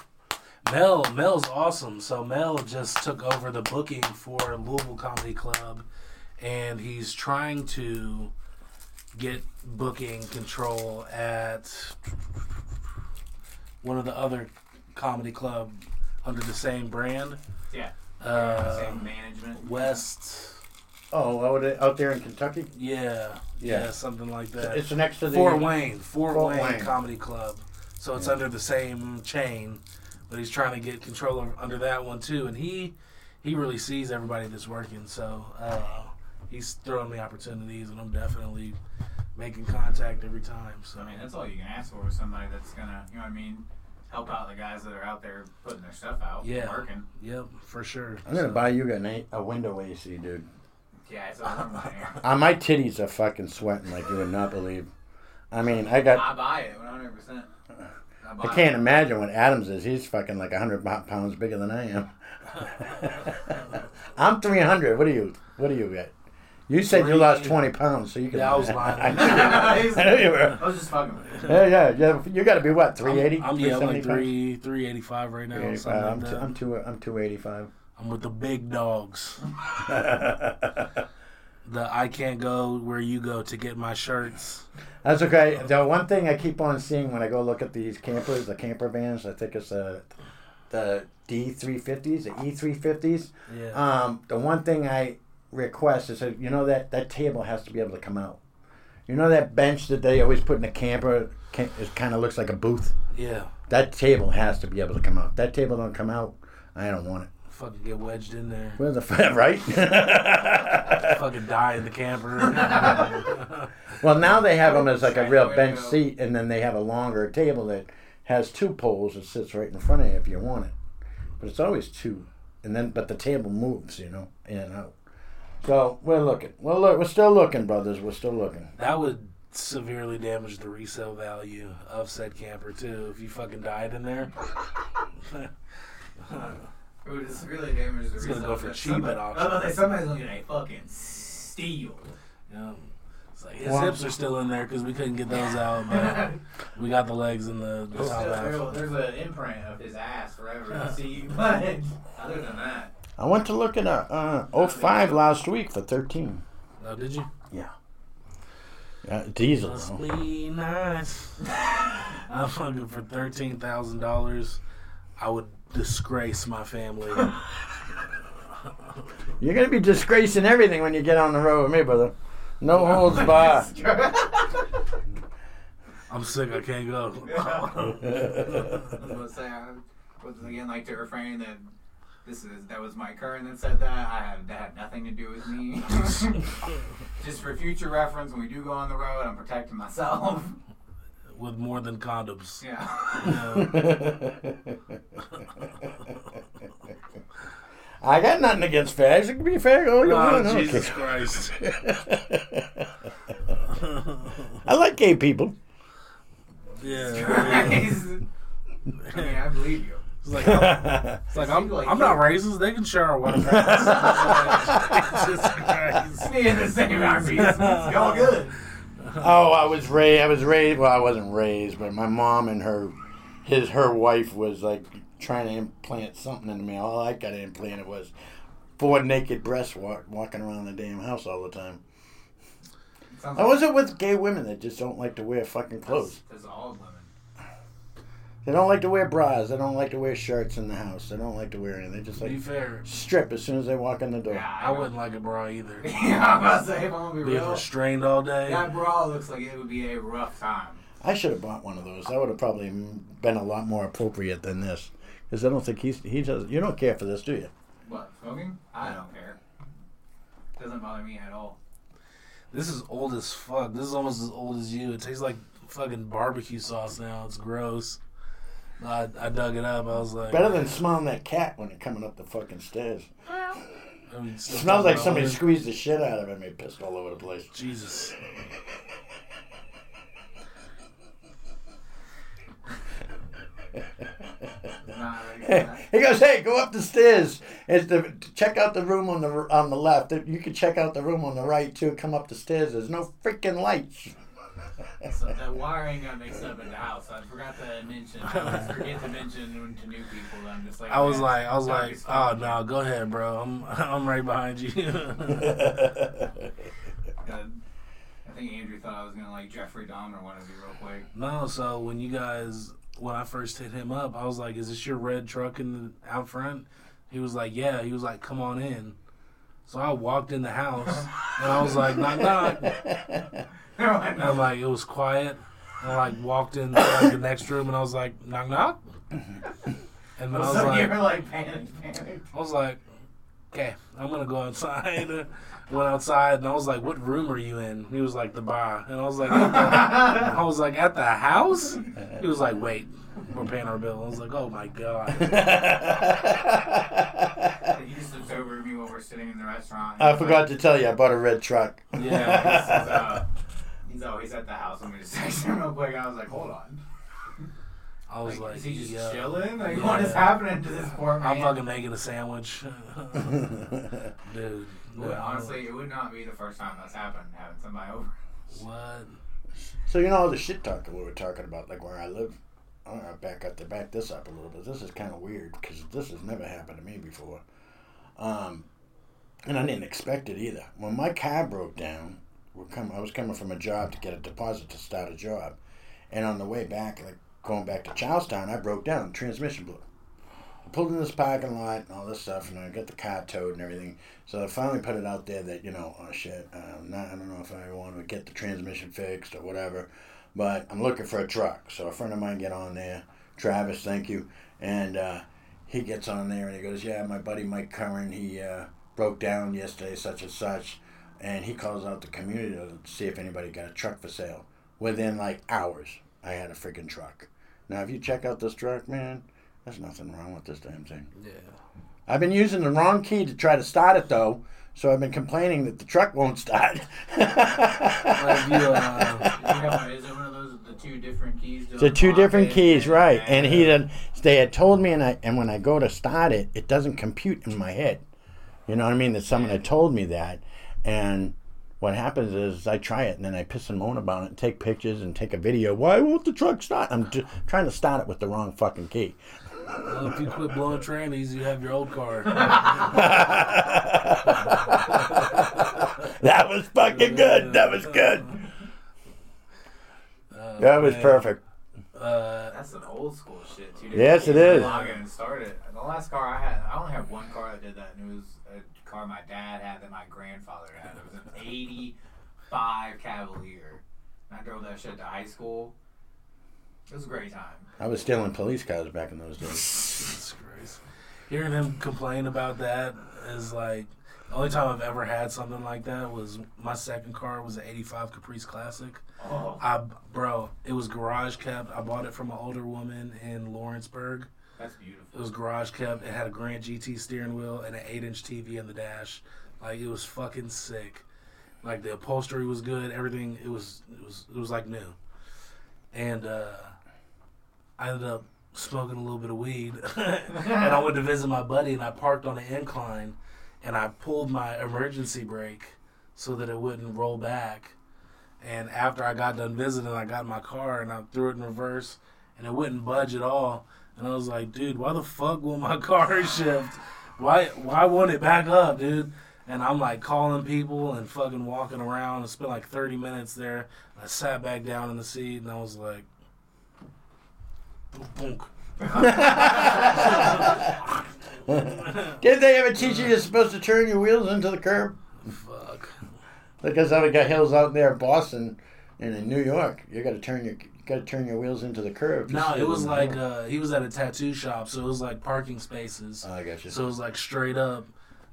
Mel, Mel's awesome. So Mel just took over the booking for Louisville Comedy Club, and he's trying to get booking control at one of the other comedy club under the same brand. Yeah. Uh, Same management. West, Oh, out, out there in Kentucky. yeah, Yeah. yeah, something like that. It's next to the Fort Wayne, Fort, Fort Wayne, Wayne. Comedy Club. So it's Yeah. under the same chain, but he's trying to get control under that one too. And he he really sees everybody that's working. So uh, he's throwing me opportunities, and I'm definitely making contact every time. So I mean, that's all you can ask for is somebody that's gonna, you know what I mean, help out the guys that are out there putting their stuff out, Yeah. working. yep, for sure. I'm gonna So- buy you an a, a window AC, dude. Yeah, it's all my. [LAUGHS] Uh, my titties are fucking sweating like you would not believe. I mean, I got. I buy it 100. percent I can't imagine what Adams is. He's fucking like hundred pounds bigger than I am. [LAUGHS] I'm three hundred. What are you? What are you at? You said you lost twenty pounds, so you can. Yeah, I was [LAUGHS] lying. [LAUGHS] I knew, I knew you were. I was just fucking. Yeah, yeah, yeah. You got to be what? Three eighty. I'm, I'm, yeah, like three three eighty five right now. I'm, that. t- I'm two. I'm two eighty five. I'm with the big dogs. [LAUGHS] The I can't go where you go to get my shirts. That's okay. The one thing I keep on seeing when I go look at these campers, the camper vans, I think it's the the D three fifties, the E three fifties. Yeah. Um, the one thing I request is that you know that that table has to be able to come out. You know that bench that they always put in the camper, ca- it kind of looks like a booth. yeah. That table has to be able to come out. That table don't come out, I don't want it. Fucking get wedged in there. Where's the [LAUGHS] right? [LAUGHS] Fucking die in the camper. [LAUGHS] well, now they have them as like a real bench seat, and then they have a longer table that has two poles that sits right in front of you if you want it. But it's always two, and then but the table moves, you know, in and out. So we're looking. Well, look, we're still looking, brothers. We're still looking. that would severely damage the resale value of said camper too if you fucking died in there. It would just really damage the It's gonna resale go for value. cheap Somebody- at auction. I was to say, somebody's looking at a fucking steal. Yeah. It's like his Well- hips are still in there because we couldn't get those out, but [LAUGHS] we got the legs and the, the There's, top half. there's an imprint of his ass forever to see, [LAUGHS] but other than that, I went to look at a uh, 05 last week for 13. Oh, did you? Yeah. Yeah, diesel. Must be nice. [LAUGHS] I'm fucking for thirteen thousand dollars. I would disgrace my family. [LAUGHS] You're gonna be disgracing everything when you get on the road with me, brother. No [LAUGHS] holds barred. I'm sick. I can't go. I was gonna say, I was again like to refrain that this is that was Mike Curran that said that. I had that had nothing to do with me. [LAUGHS] Just for future reference, when we do go on the road, I'm protecting myself. With more than condoms. Yeah. [LAUGHS] I got nothing against fags. It can be a fag all you ah, want. Oh, I don't Jesus care. Christ. [LAUGHS] I like gay people. Yeah. yeah. Christ. I mean, I believe you. It's like, I'm, [LAUGHS] it's like I'm, I'm not racist. They can share our white Jesus Christ. Me and the same army. It's all good. oh, I was raised. I was raised. Well, I wasn't raised, but my mom and her, his her wife was like trying to implant something into me. All I got implanted was four naked breasts walk, walking around the damn house all the time. Sounds I wasn't with gay women that just don't like to wear fucking clothes. That's all women. They don't like to wear bras. They don't like to wear shirts in the house. They don't like to wear anything. They just To be like fair, strip as soon as they walk in the door. Yeah, I wouldn't like a bra either. [LAUGHS] Yeah, I'm about to say, if I'm gonna be Being real, restrained all day. that bra looks like it would be a rough time. I should have bought one of those. That would have probably been a lot more appropriate than this. Because I don't think he's he does. You don't care for this, do you? What, smoking? I don't care. Doesn't bother me at all. This is old as fuck. This is almost as old as you. It tastes like fucking barbecue sauce now. It's gross. I, I dug it up. I was like, Better than smelling that cat when you're coming up the fucking stairs. I mean, still smells like somebody it. squeezed the shit out of him and pissed all over the place. Jesus. Not ready for that. he goes, "Hey, go up the stairs. It's the check out the room on the on the left. You can check out the room on the right too. Come up the stairs. There's no freaking lights." So that wiring got mixed up in the house. I forgot to mention. I always forget to mention to new people. I'm just like. I was like, I was like, oh no, go ahead, bro. I'm [LAUGHS] I'm right behind you. [LAUGHS] Uh, I think Andrew thought I was gonna like Jeffrey Dahmer one of you real quick. no, so when you guys, when I first hit him up, I was like, is this your red truck in the out front? He was like, yeah. He was like, come on in. So I walked in the house and I was like, knock knock. [LAUGHS] [LAUGHS] And I'm like, it was quiet. And I like walked in like, the next room and I was like, knock knock. And then I [LAUGHS] was so you like, were like panic, panic. I was like, okay, I'm gonna go outside. [LAUGHS] Went outside and I was like, what room are you in? He was like, the bar. And I was like, I was like, at the house? He was like, wait, we're paying our bill. I was like, oh my god. He used to sober me when we're sitting in the restaurant. I forgot to tell you, I bought a red truck. He's, Yeah. uh, he's at the house. I'm gonna just [LAUGHS] text him real quick. I was like, hold on. I was Like, like, is he just yeah. chilling? Like, Yeah. what is happening to this poor man? I'm fucking making a sandwich. [LAUGHS] [LAUGHS] Dude. Well, no. honestly, it would not be the first time that's happened, having somebody over. What? So you know all the shit talk we were talking about, like where I live. I'm gonna back up to back this up a little bit. This is kind of weird because this has never happened to me before, um, and I didn't expect it either. When my car broke down, come, I was coming from a job to get a deposit to start a job, and on the way back, like going back to Charlestown, I broke down. Transmission blew. I pulled in this parking lot and all this stuff, and I got the car towed and everything. So I finally put it out there that you know, oh shit, um, not, I don't know if I want to get the transmission fixed or whatever, but I'm looking for a truck. So a friend of mine get on there, Travis, thank you, and uh, he gets on there and he goes, yeah, my buddy Mike Curran, he uh, broke down yesterday, such and such, and he calls out the community to see if anybody got a truck for sale. Within like hours, I had a freaking truck. Now, if you check out this truck, man, there's nothing wrong with this damn thing. Yeah. I've been using the wrong key to try to start it though, so I've been complaining that the truck won't start. Like you, uh, [LAUGHS] is it one of those the two different keys? the two different keys, right? And he had, they had told me, and I and when I go to start it, it doesn't compute in my head. You know what I mean? That someone had told me that, and what happens is I try it and then I piss and moan about it, and take pictures and take a video. Why won't the truck start? I'm ju- trying to start it with the wrong fucking key. well, if you quit blowing trannies, you have your old car. that was fucking good. That was good. Uh, That was man. perfect. Uh, That's some old school shit too. Yes, it is. You is. Log in and start it. The last car I had, I only have one car that did that, and it was a car my dad had that my grandfather had. It was an '85 Cavalier. And I drove that shit to high school. It was a great time. I was stealing police cars back in those days. Jesus Christ. Hearing him complain about that is like the only time I've ever had something like that was my second car was an '85 Caprice Classic. Oh, I, bro, it was garage kept. I bought it from an older woman in Lawrenceburg. That's It was garage kept. It had a Grant GT steering wheel and an eight inch TV in the dash. Like it was fucking sick. Like the upholstery was good. Everything it was it was it was like new. And uh, I ended up smoking a little bit of weed, [LAUGHS] and I went to visit my buddy, and I parked on an incline, and I pulled my emergency brake so that it wouldn't roll back. And after I got done visiting, I got in my car and I threw it in reverse, and it wouldn't budge at all. And I was like, dude, why the fuck will my [LAUGHS] car shift? Why why won't it back up, dude? And I'm like calling people and fucking walking around. I spent like 30 minutes there. I sat back down in the seat and I was like, boom, [LAUGHS] Did they ever teach you you're supposed to turn your wheels into the curb? fuck. Because we got hills out there in Boston and in New York, you got to turn your you got to turn your wheels into the curb. No, it was like uh, he was at a tattoo shop, so it was like parking spaces. Oh, I got you. So it was like straight up.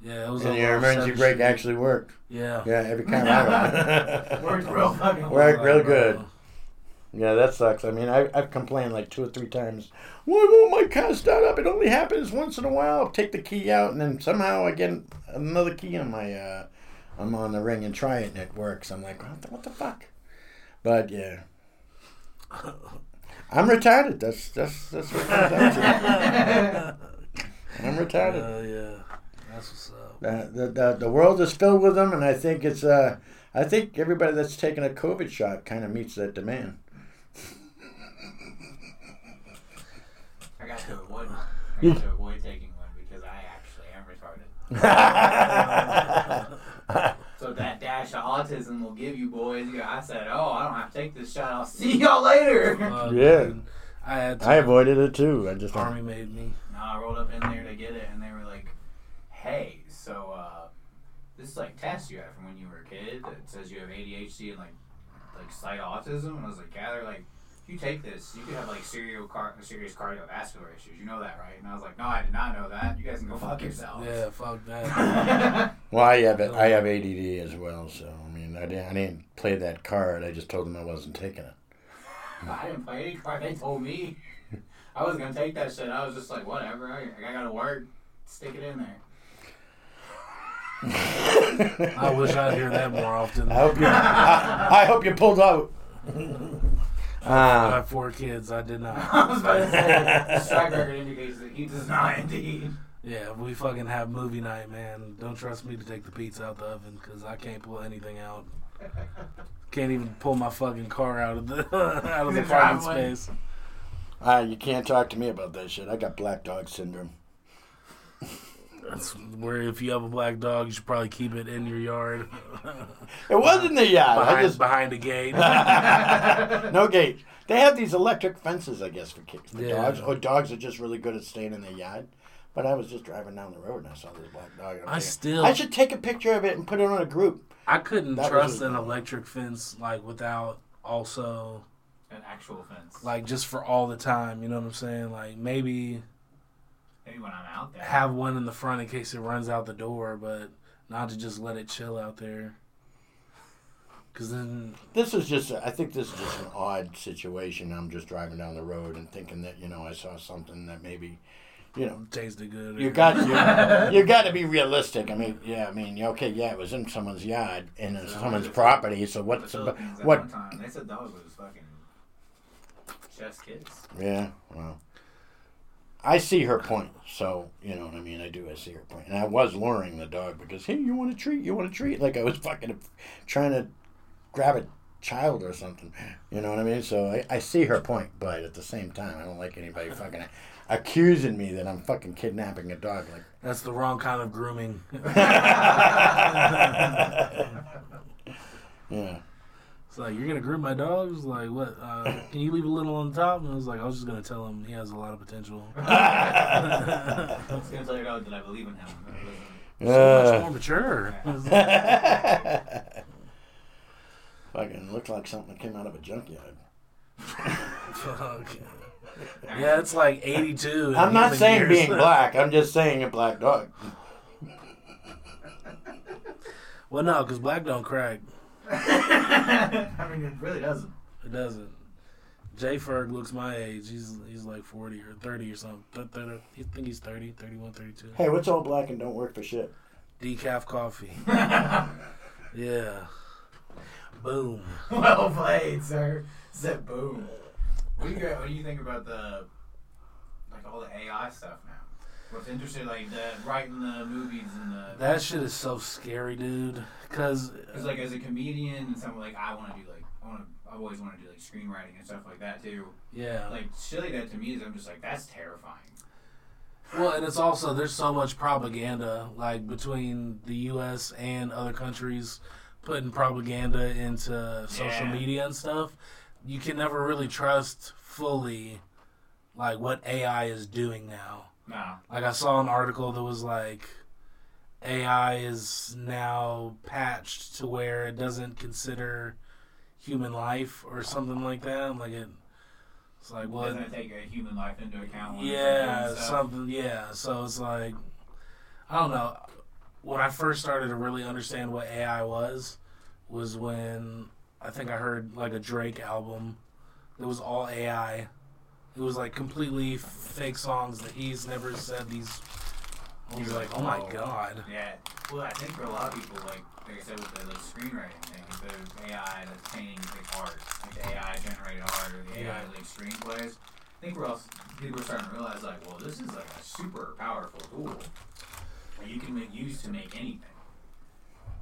Yeah, it was. and a your emergency brake actually worked. Yeah. Yeah, every time I went. [LAUGHS] Worked real fucking Worked well. real good. Yeah, that sucks. I mean, I, I've complained like two or three times. Why won't my car start up? It only happens once in a while. I'll take the key out, and then somehow I get another key on my, uh, I'm on the ring and try it, and it works. I'm like, what the, what the fuck? But yeah, I'm retarded. That's that's that's what it comes down to. I'm retarded. Uh, yeah, that's what's up. Uh, the, the the world is filled with them, and I think it's uh, I think everybody that's taken a COVID shot kind of meets that demand. I got to avoid. I got to avoid taking one because I actually am retarded. [LAUGHS] [LAUGHS] So that dash of autism will give you boys. I said, "Oh, I don't have to take this shot. I'll see [LAUGHS] y'all later." Uh, Yeah. I had to. I avoided it too. I just Army made me. No, I rolled up in there to get it, and they were like, "Hey, so uh, this is like test you had from when you were a kid that says you have ADHD and like like slight autism." And I was like, "Yeah." They're like, if you take this, you could have like serial car- serious cardiovascular issues. You know that, right? And I was like, no, I did not know that. You guys can go fuck yourselves. Yeah, fuck that. [LAUGHS] Well, I have it. I have [LAUGHS] ADD as well, so I mean, I didn't, I didn't play that card. I just told them I wasn't taking it. [LAUGHS] I didn't play any card. They told me. I was gonna take that shit. I was just like, whatever. I, I gotta work. Stick it in there. I wish I'd hear that more often. I hope you. I, I hope you pulled out. I Uh, have four kids. I did not. [LAUGHS] I was about to say, [LAUGHS] his track record indicates that he does not indeed. Yeah, we fucking have movie night, man. Don't trust me to take the pizza out the oven because I can't pull anything out. [LAUGHS] Can't even pull my fucking car out of the out of the The parking driveway. space. uh, you can't talk to me about that shit. I got black dog syndrome. That's where if you have a black dog, you should probably keep it in your yard, [LAUGHS] It was in the yard. I behind just behind a gate. [LAUGHS] no gate. They have these electric fences, I guess, for kids, for Yeah. dogs. Or dogs are just really good at staying in their yard. But I was just driving down the road and I saw this black dog. and I'm thinking, still- I should take a picture of it and put it on a group. I couldn't That trust an electric fence like without also An actual fence. like just for all the time. You know what I'm saying? Like maybe Maybe when I'm out there. have one in the front in case it runs out the door, but not to just let it chill out there. Cause then This is just, I think this is just an odd situation. I'm just driving down the road and thinking that, you know, I saw something that maybe, you know, tasted good. you got you, [LAUGHS] you got to be realistic. I mean, yeah, I mean, okay, yeah, it was in someone's yard and it's So someone's the- property. So the what's about, Philippines what? one time. They said dog was fucking just kids. Yeah, well, I see her point. So you know what I mean. I do. I see her point, and I was luring the dog because hey, you want a treat? You want a treat? Like I was [LAUGHS] fucking trying to grab a child or something. You know what I mean? So I, I see her point, but at the same time, I don't like anybody fucking accusing me that I'm fucking kidnapping a dog. Like That's the wrong kind of grooming. [LAUGHS] yeah. It's like you're gonna groom my dogs. Like what? Uh, can you leave a little on the top? And I was like, I was just gonna tell him he has a lot of potential. [LAUGHS] [LAUGHS] I was gonna tell your dog that I believe in him. so much more mature. [LAUGHS] fucking looks like something that came out of a junkyard. Fuck. Yeah, it's like 82. I'm not saying years. being black. I'm just saying a black dog. well, no, because black don't crack. [LAUGHS] I mean, it really doesn't. It doesn't. Jay Ferg looks my age. He's he's like 40 or 30 or something. Th- th- I think he's 30, 31, 32. Hey, what's all black and don't work for shit? Decaf coffee. [LAUGHS] yeah. Boom. well played, sir. Said boom. What do you what do you think about the like all the AI stuff now? What's interesting, like the writing the movies and the That shit is so scary, dude. Because Because like as a comedian and someone like I want to do like I want to I've always wanted to do like screenwriting and stuff like that too. yeah. Like shit like that to me is I'm just like that's terrifying. Well, and it's also there's so much propaganda like between the U.S. and other countries putting propaganda into social Yeah. media and stuff. You can never really trust fully like what AI is doing now. No. Like I saw an article that was like AI is now patched to where it doesn't consider human life or something like that. Like it, it's like what? Doesn't it take a human life into account? Yeah, something. Yeah, so it's like I don't know. When I first started to really understand what AI was, was when I think I heard like a Drake album. It was all AI. It was like completely fake songs that he's never said these. Was like, oh my god. Yeah. Well, I think for a lot of people, like like I said with the, the screenwriting thing, there's AI that's painting like art, like the AI generated art or the AI like screenplays. I think we're also people are starting to realize like, well, this is like a super powerful tool that you can make use to make anything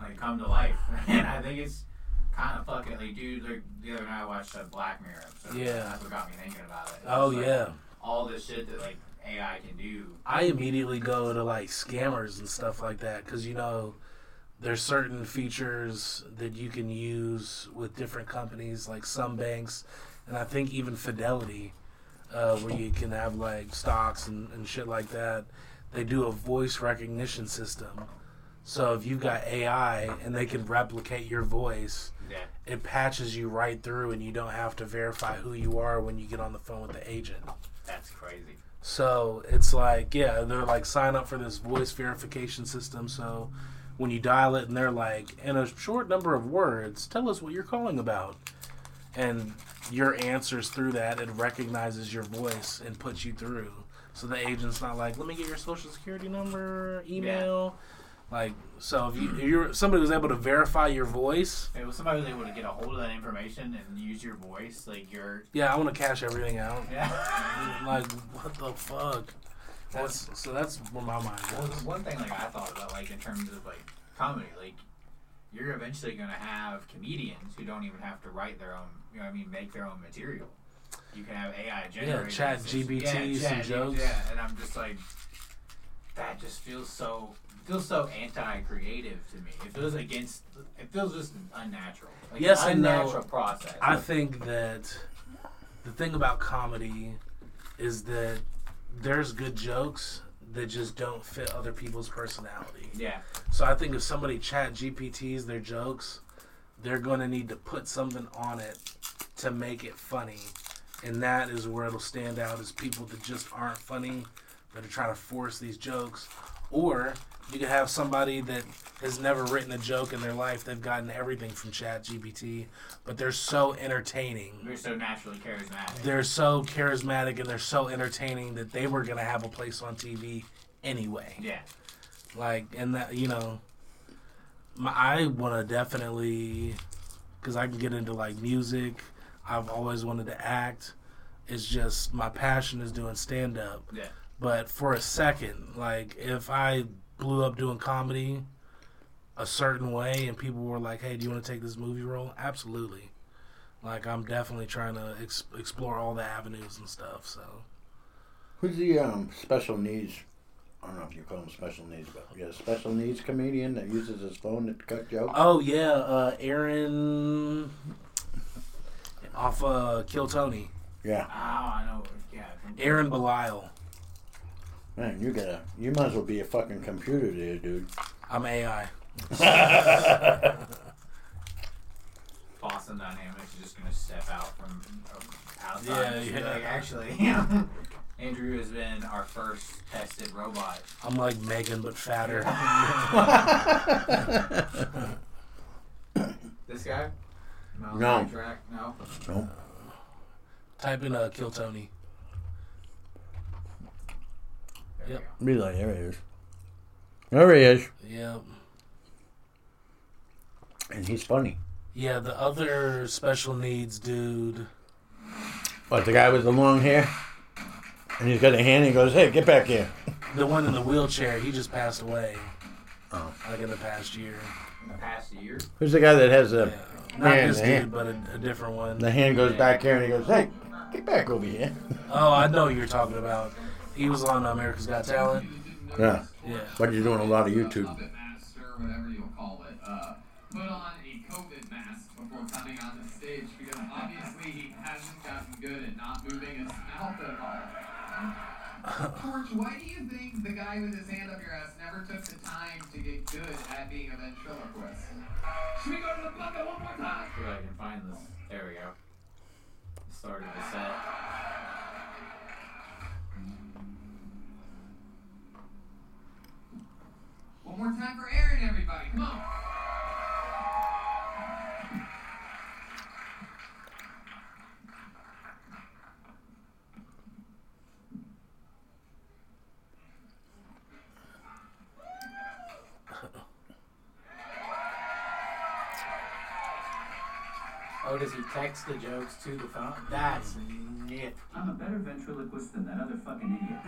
like come to life. [LAUGHS] and I think it's kind of fucking like, dude. Like, the other night I watched a Black Mirror episode. Yeah. that's what got me thinking about it. It's Oh like, yeah. all this shit that like AI can do. I immediately go to like scammers and stuff like that because you know there's certain features that you can use with different companies like some banks and I think even Fidelity uh, where you can have like stocks and, and shit like that they do a voice recognition system so if you've got AI and they can replicate your voice Yeah. it patches you right through, and you don't have to verify who you are when you get on the phone with the agent. That's crazy. So it's like, yeah, they're like sign up for this voice verification system. So when you dial it, and they're like, in a short number of words, tell us what you're calling about, and your answers through that, it recognizes your voice and puts you through. So the agent's not like, let me get your social security number, email. Like, so if, you, if you're somebody was able to verify your voice, If somebody was able to get a hold of that information and use your voice, like you're, yeah, I want to cash everything out. yeah. [LAUGHS] Like, what the fuck? That's so. That's where my mind goes. one thing like I thought about like in terms of like comedy, like you're eventually gonna have comedians who don't even have to write their own, you know, what I mean, make their own material. You can have AI generate Chat GPT, some jokes. Yeah, and I'm just like, that just feels so feels so anti-creative to me. It feels against. It feels just unnatural. Like Yes an and no. process. I think that the thing about comedy is that there's good jokes that just don't fit other people's personality. yeah, So I think if somebody chat GPTs their jokes, they're going to need to put something on it to make it funny. And that is where it'll stand out is people that just aren't funny that are trying to force these jokes. Or you could have somebody that has never written a joke in their life. They've gotten everything from chat GPT, but they're so entertaining they're so naturally charismatic. they're so charismatic and they're so entertaining that they were gonna have a place on TV anyway. yeah, Like, and that you know, my, I want to definitely, because I can get into like music. I've always wanted to act. It's just my passion is doing stand up. yeah. But for a second, like if I blew up doing comedy a certain way and people were like, "Hey, do you want to take this movie role?" Absolutely. Like I'm definitely trying to ex- explore all the avenues and stuff. So Who's the um, special needs? I don't know if you call him special needs, but yeah, special needs comedian that uses his phone to cut jokes. Oh yeah, uh, Aaron off uh, Kill Tony. Yeah, Oh, I know. Yeah, Aaron Belial. Man, you gotta, you might as well be a fucking computer there, dude. I'm AI. [LAUGHS] Boston Dynamics is just gonna step out from um, outside. Yeah, and be yeah. Like, actually, [LAUGHS] Andrew has been our first tested robot. I'm like Megan but fatter. [LAUGHS] This guy? Miles No. Track? No. Nope. Type in uh, Kill Tony. There Yep. Be like, there he is. There he is, Yep. and he's funny. Yeah, the other special needs dude. What the guy with the long hair? And he's got a hand. and He goes, "Hey, get back here." The one in the wheelchair, he just passed away. Oh. Like in the past year. In the past year. Who's the guy that has the Yeah. Not Man, this the dude, hand- but a, a different one. the hand goes back here, and he goes, "Hey, get back over here." Oh, I know who you're talking about. He was on America's Got Talent. Yeah, Yeah. but you're doing a lot of YouTube. Puppet mask or whatever you'll call it. Uh, put on a COVID mask before coming on the stage because obviously he hasn't gotten good at not moving his mouth at all. Torch, why do you think the guy with his hand up your ass never took the time to get good at being a ventriloquist? Should we go to the bucket one more time? See if I can find this. There we go. Started the set. One more time for Aaron, everybody. Come on. Oh, does he text the jokes to the phone? That's nifty. I'm a better ventriloquist than that other fucking idiot.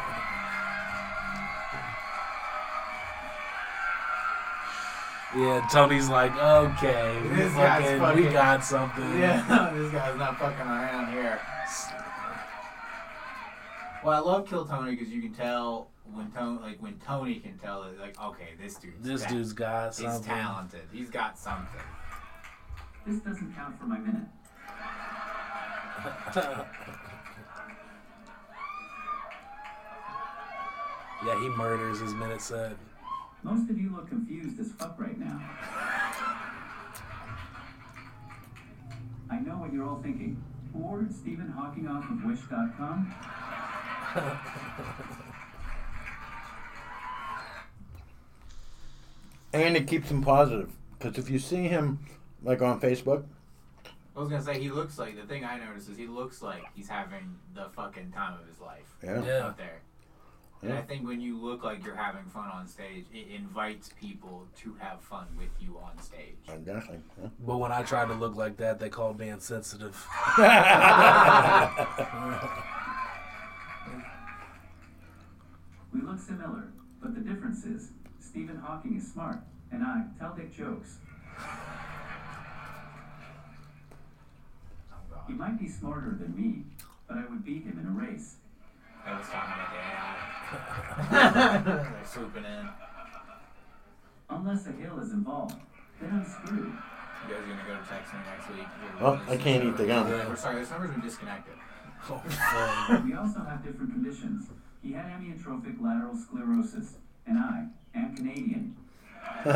[LAUGHS] Yeah, Tony's like, okay, we, This guy's fucking, we fucking- got something. Yeah, [LAUGHS] this guy's not fucking around here. Well, I love Kill Tony because you can tell when Tony, like when Tony can tell it, like, okay, this dude's This got- dude's got he's something. talented. He's got something. This doesn't count for my minute. [LAUGHS] Yeah, he murders his minute set. Most of you look confused as fuck right now. I know what you're all thinking. Who ordered Stephen Hawking off of Wish.com? [LAUGHS] And it keeps him positive. Because if you see him, like on Facebook, I was gonna say he looks like the thing I noticed is he looks like he's having the fucking time of his life yeah. Yeah. out there. And Yeah. I think when you look like you're having fun on stage, it invites people to have fun with you on stage. Uh, exactly. Yeah. But when I tried to look like that, they called me insensitive. [LAUGHS] We look similar, but the difference is Stephen Hawking is smart, and I tell dick jokes. Oh. He might be smarter than me, but I would beat him in a race. I was talking about the AI. They're swooping in. Unless a hill is involved, then I'm screwed. You guys are gonna go to text me next week. Oh, I can't eat the gum. We're sorry, this number's been disconnected. Oh. [LAUGHS] We also have different conditions. He had amyotrophic lateral sclerosis, and I am Canadian. [LAUGHS]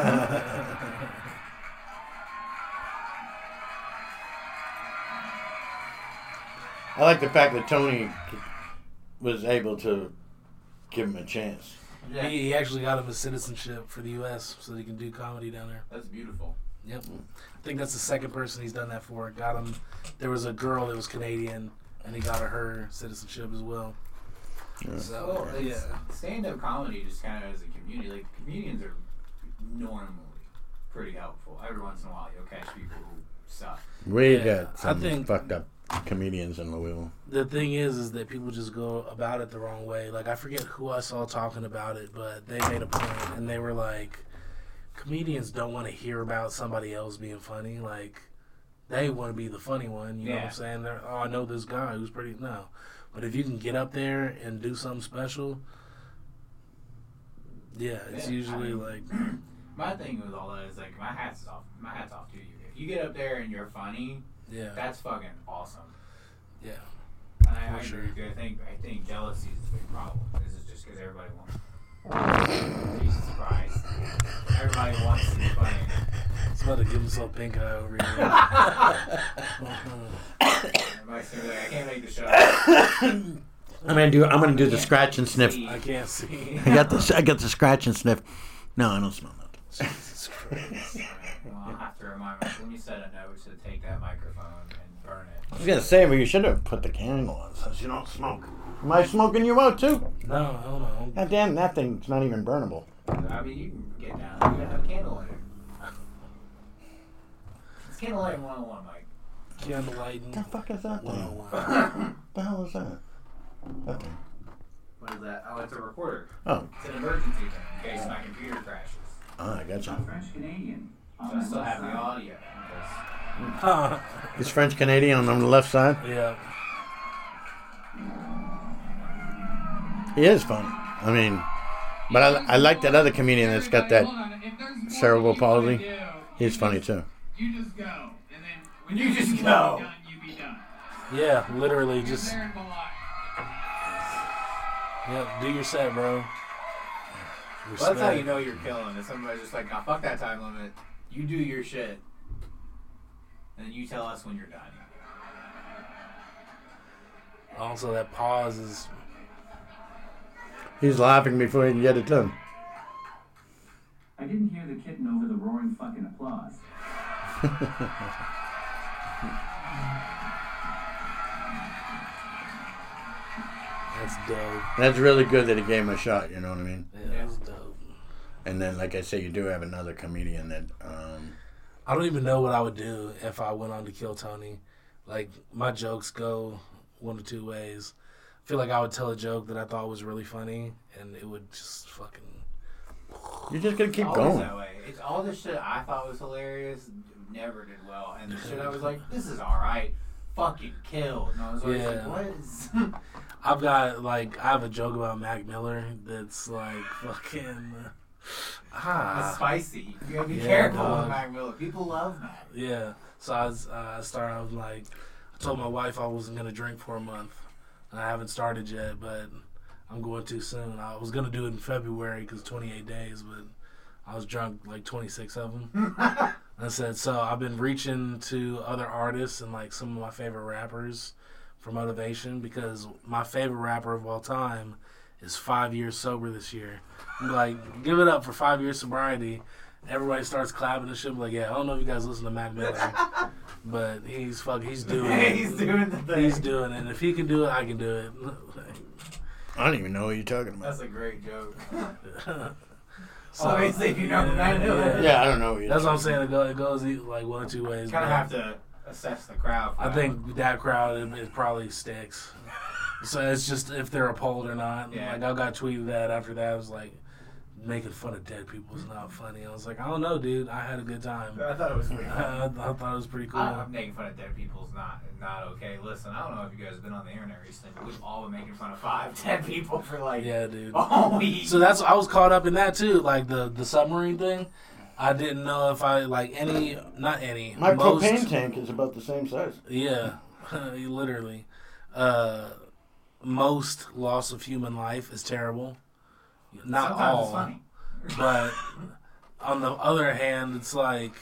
I like the fact that Tony was able to give him a chance. Yeah, He, he actually got him a citizenship for the U.S. so that he can do comedy down there. that's beautiful. Yep. I think that's the second person he's done that for. Got him. There was a girl that was Canadian, and he got her her citizenship as well. Yeah. So oh, Well, yeah, stand-up comedy just kind of as a community. Like comedians are normally pretty helpful. Every once in a while, you'll catch people who suck. We Yeah, got I some think- fucked up comedians in Louisville. the thing is, is that people just go about it the wrong way. Like I forget who I saw talking about it, but they made a point, and they were like, comedians don't want to hear about somebody else being funny. Like they want to be the funny one. You know what I'm saying? They're, oh, I know this guy who's pretty no. But if you can get up there and do something special, yeah, it's Yeah, I usually mean- like [CLEARS THROAT] My thing with all that is like my hat's off. My hat's off to you. If you get up there and you're funny, yeah, that's fucking awesome. yeah. And I, I For agree with you. I think I think jealousy is a big problem. This is just because everybody wants. Jesus Christ! Everybody wants to be funny. It's about to give himself pink eye over here. Everybody's gonna be like, I can't make the show. [COUGHS] I'm gonna do. I'm gonna do the scratch and sniff. I can't see. I got the. I got the scratch and sniff. No, I don't smell nothing. Jesus Christ. Well, I'll have to remind myself when you set a note to take that microphone and burn it. I it. was gonna say, but you should have put the candle on since you don't smoke. Am I smoking you out too? No, hell no. God damn, that thing's not even burnable. I mean, you can get down. You gotta have a candle lighter. It's candle lighting 101, Mike. Candle lighting. The fuck is that thing? 101. [COUGHS] the hell is that? Okay. What is that? Oh, it's a recorder. Oh, It's an emergency thing in case my computer crashes. ah, I got I'm. French Canadian. So I still have the audio. because- [LAUGHS] Huh. Is French Canadian on the left side? yeah. He is funny. I mean, but I, I like that other comedian that's got that. cerebral palsy. He's funny too. You just go, and then when You you just just go. You be done. Yeah, literally Just just there and belong. yeah, do your set, bro. Well, that's how you know you're killing it. Somebody's just like, nah, fuck that time limit. You do your shit. And then you tell us when you're done. Also, that pause is He's laughing before he can get it done. I didn't hear the kitten over the roaring fucking applause. that's dope. That's really good that he gave him a shot. You know what I mean? Yeah, that's dope. And then, like I say, you do have another comedian that. Um, I don't even know what I would do if I went on to kill Tony. Like my jokes go one or two ways. I feel like I would tell a joke that I thought was really funny, and it would just fucking you're just gonna keep Always going. that way. It's all the shit I thought was hilarious never did well, and the shit I was like, this is all right, fucking killed. And I was always Yeah. like, what is? [LAUGHS] I've got like I have a joke about Mac Miller that's like fucking It's ah spicy. You gotta be Yeah, careful dog. with Mac Miller. People love Mac. yeah. So I was uh, I started I was like I told my wife I wasn't gonna drink for a month. I haven't started yet, but I'm going too soon. I was gonna do it in February because 28 days, but I was drunk like 26 of them. [LAUGHS] I said so. I've been reaching to other artists and like some of my favorite rappers for motivation because my favorite rapper of all time is five years sober this year. I'm like, give it up for five years sobriety. Everybody starts clapping and shit. I'm like, yeah, I don't know if you guys listen to Mac Miller, [LAUGHS] but he's fuck, he's doing it. He's doing the thing. He's doing it. And if he can do it, I can do it. I don't even know what you're talking about. That's a great joke. [LAUGHS] So, Obviously, if you know Mac Miller. Yeah, I don't know what you're That's what I'm talking saying. It goes, it goes e- like one or two ways. Kind of have to assess the crowd. I that think that crowd it, it probably sticks. [LAUGHS] So it's just if they're appalled or not. Yeah. Like I got tweeted that after that. I was like, making fun of dead people is not funny. I was like, I don't know, dude. I had a good time. I thought it was pretty. [LAUGHS] I, I thought it was pretty cool. I, making fun of dead people is not not okay. Listen, I don't know if you guys have been on the internet recently, but we've all been making fun of five, [LAUGHS] dead people for like yeah, dude. all week. So that's I was caught up in that too, like the the submarine thing. I didn't know if I like any, not any. My most, propane tank is about the same size. Yeah, [LAUGHS] literally. Uh, most loss of human life is terrible. Not Sometimes all, it's funny. but on the other hand, it's like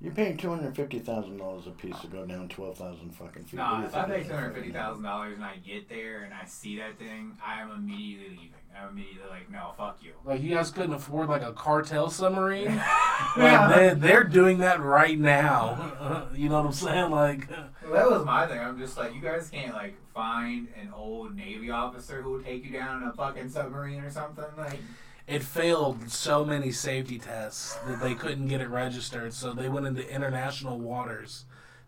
You're paying two hundred fifty thousand dollars a piece to go down twelve thousand fucking feet. What do Nah, if I think pay of two that? hundred fifty thousand dollars and I get there and I see that thing, I am immediately leaving. I'm immediately like, no, fuck you. like you guys couldn't afford like a cartel submarine. Yeah. [LAUGHS] Like they they're doing that right now. [LAUGHS] you know what I'm saying? Like Well, that was my thing. I'm just like, you guys can't like find an old Navy officer who would take you down in a fucking submarine or something. Like, it failed so many safety tests that they couldn't get it registered. So they went into international waters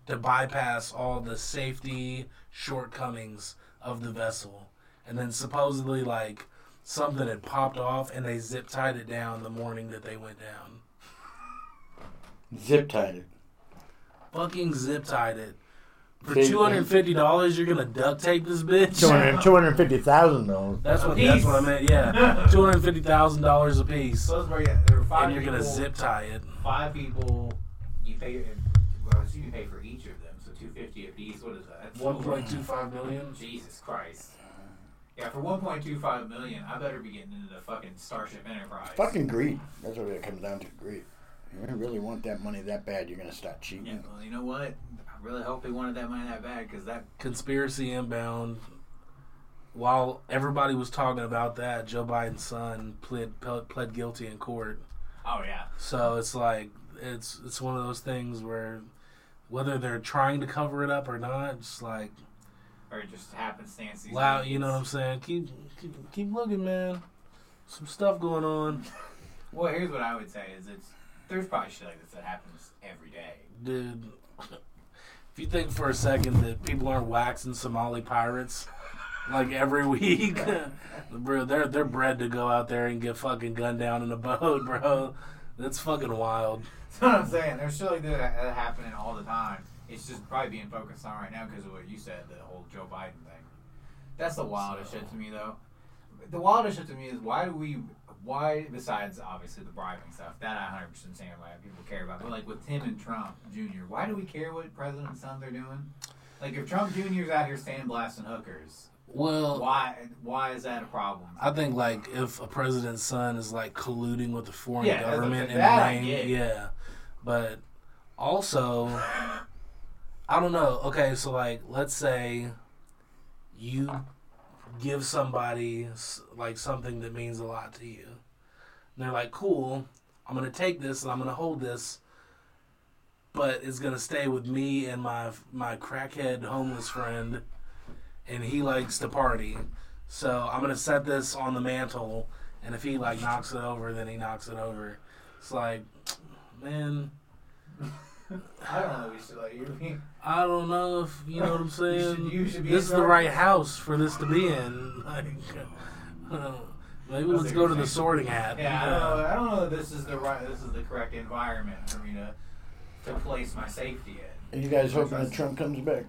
to bypass all the safety shortcomings of the vessel. And then supposedly, like, something had popped off and they zip tied it down the morning that they went down. Zip tied it. Fucking zip tied it. For $250, you're gonna duct tape this bitch? Two hundred two hundred fifty thousand dollars. That's what, that's what I meant, yeah. [LAUGHS] $250,000 a piece. so where yeah, there were five And you're gonna zip tie it. five people. You pay. Well, so you pay for each of them, so two fifty a piece. What is that? That's One point two five million. Jesus Christ. Yeah, for 1.25 million, I better be getting into the fucking Starship Enterprise. Fucking greed. That's what it comes down to. Greed. You really want that money that bad, you're gonna start cheating. Yeah, well, you know what? I really hope they wanted that money that bad because that. Conspiracy inbound. While everybody was talking about that, Joe Biden's son pled pled, pled guilty in court. Oh yeah. So it's like it's it's one of those things where whether they're trying to cover it up or not, just like Or just happenstance. these wow, days. you know what I'm saying? Keep keep, keep looking, man. Some stuff going on, [LAUGHS] Well, here's what I would say: is it's there's probably shit like this that happens every day. dude. If you think for a second that people aren't waxing Somali pirates like every [LAUGHS] week, [LAUGHS] bro, they're they're bred to go out there and get fucking gunned down in a boat, bro. That's fucking wild. That's what I'm saying. There's shit like that happening all the time. It's just probably being focused on right now because of what you said, the whole Joe Biden thing. That's the wildest shit to me, though. The wildest shit to me is why do we, why, besides obviously the bribing stuff, that I 100% understand why people care about, but like with Tim and Trump Jr., why do we care what president and sons are doing? Like if Trump Jr.'s out here sandblasting hookers, Well, why why is that a problem? I think like if a president's son is like colluding with the foreign Yeah, government in the name, yeah. But also, [LAUGHS] I don't know. Okay, so like let's say you give somebody like something that means a lot to you. And they're like, "Cool, I'm gonna take this and I'm gonna hold this." But it's gonna stay with me and my my crackhead homeless friend, and he likes to party. So I'm gonna set this on the mantle, and if he like knocks it over, then he knocks it over. It's like, man, I don't know. We should like you. [LAUGHS] I don't know if you know what I'm saying. should- you should be this is the right house for this to be in. [LAUGHS] Like, uh, maybe let's go to the sorting hat. Yeah, I don't know. I don't know that this is the right. This is the correct environment for me to to place my safety in. Are you guys hoping that Trump comes back?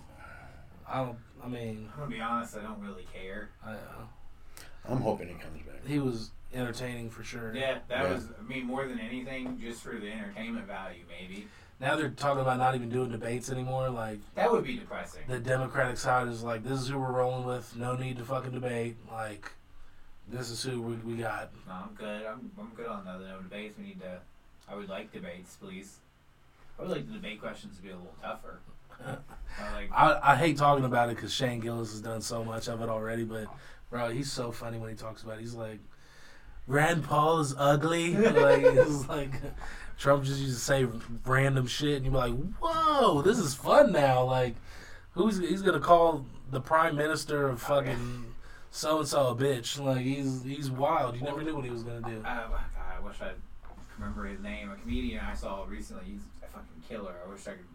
I don't. I mean, I'm gonna be honest. I don't really care. I, uh, I'm hoping he comes back. he was entertaining for sure. Yeah, that Yeah. was. I mean, more than anything, just for the entertainment value, maybe. Now they're talking about not even doing debates anymore. Like That would be depressing. the Democratic side is like, this is who we're rolling with. No need to fucking debate. Like, This is who we, we got. No, I'm good. I'm, I'm good on the no debates. We need to. I would like debates, please. I would like the debate questions to be a little tougher. [LAUGHS] I like. I, I hate talking about it because Shane Gillis has done so much of it already, but bro, he's so funny when he talks about it. He's like, Rand Paul is ugly. [LAUGHS] like it's like Trump just used to say random shit, and you're like, whoa, this is fun now. Like, who's he's gonna call the prime minister of fucking so and so a bitch? Like he's he's wild. You never knew what he was gonna do. I, I wish I remember his name. A comedian I saw recently. He's a fucking killer. I wish I could.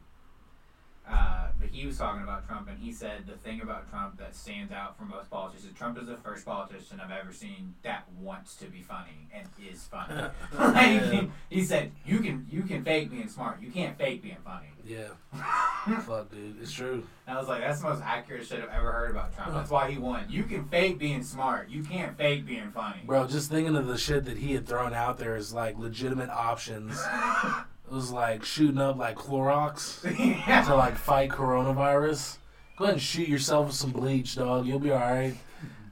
Uh, but he was talking about Trump, and he said the thing about Trump that stands out from most politicians. Trump is the first politician I've ever seen that wants to be funny and is funny. [LAUGHS] Like, he said, "You can you can fake being smart. You can't fake being funny." Yeah, [LAUGHS] fuck, dude, it's true. And I was like, "That's the most accurate shit I've ever heard about Trump. That's why he won. You can fake being smart. You can't fake being funny." Bro, just thinking of the shit that he had thrown out there as like legitimate options. [LAUGHS] It was like shooting up like Clorox yeah. [LAUGHS] to like fight coronavirus. Go ahead and shoot yourself with some bleach, dog. You'll be alright.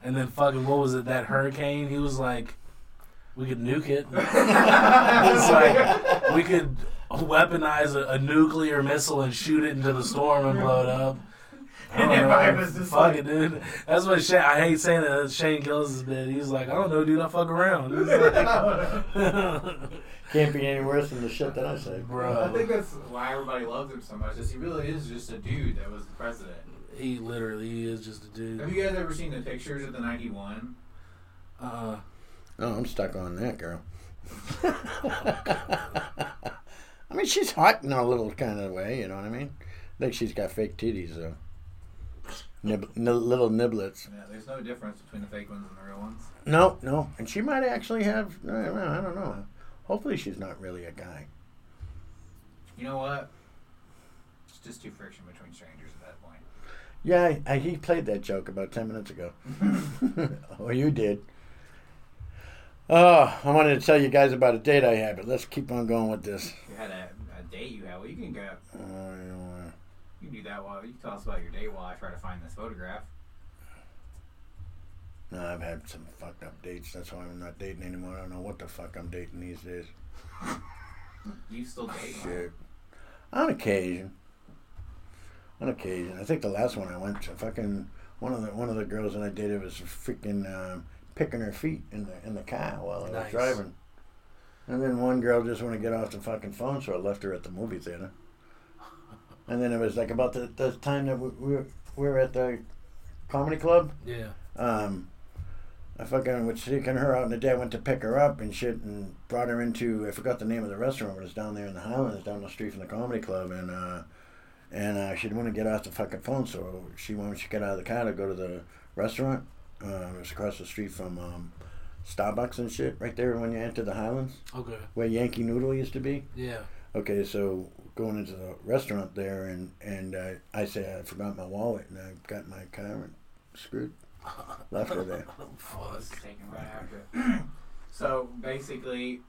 And then fucking what was it? That hurricane? He was like, we could nuke it. [LAUGHS] it's like we could weaponize a, a nuclear missile and shoot it into the storm and blow it up. I And don't everybody know. was just fuck like- it, dude. That's what Shane. I hate saying that. That's Shane Gillis did. He's like, I don't know, dude. I fuck around. He's like, [LAUGHS] [LAUGHS] Can't be any worse than the shit that I say. bro. I think that's why everybody loves him so much. Is he really is just a dude that was the president. He literally is just a dude. Have you guys ever seen the pictures of the '91? Uh, Oh, I'm stuck on that girl. [LAUGHS] I mean, she's hot in a little kind of way, you know what I mean? I think she's got fake titties, though. Nib- n- little niblets. Yeah, there's no difference between the fake ones and the real ones. No, no. And she might actually have, I don't know. I don't know. Hopefully she's not really a guy. You know what? It's just too friction between strangers at that point. Yeah, I, he played that joke about 10 minutes ago. [LAUGHS] oh, you did. Oh, I wanted to tell you guys about a date I had, but let's keep on going with this. You had a, a date you had. Well, you can go. Oh, uh, You can do that while you can tell us about your date while I try to find this photograph. no, I've had some fucked up dates. That's why I'm not dating anymore. I don't know what the fuck I'm dating these days. [LAUGHS] You still date? Shit. On occasion. On occasion. I think the last one I went to, fucking one of the one of the girls that I dated was freaking um, picking her feet in the in the car while I was Nice. driving. And then one girl just wanted to get off the fucking phone, so I left her at the movie theater. And then it was like about the, the time that we, we, were, we were at the comedy club. yeah. Um, I fucking was taking her out, and the day I went to pick her up and shit, and brought her into I forgot the name of the restaurant, but it's down there in the Highlands, down the street from the comedy club, and uh, and uh, she didn't want to get off the fucking phone, so she wanted to get out of the car to go to the restaurant. Uh, it was across the street from um, Starbucks and shit, right there when you enter the Highlands, Okay. where Yang Kee Noodle used to be. Yeah. Okay, so going into the restaurant there, and and uh, I say I forgot my wallet, and I got my car and screwed, [LAUGHS] left her there. Oh, this taken right after. [CLEARS THROAT] so basically,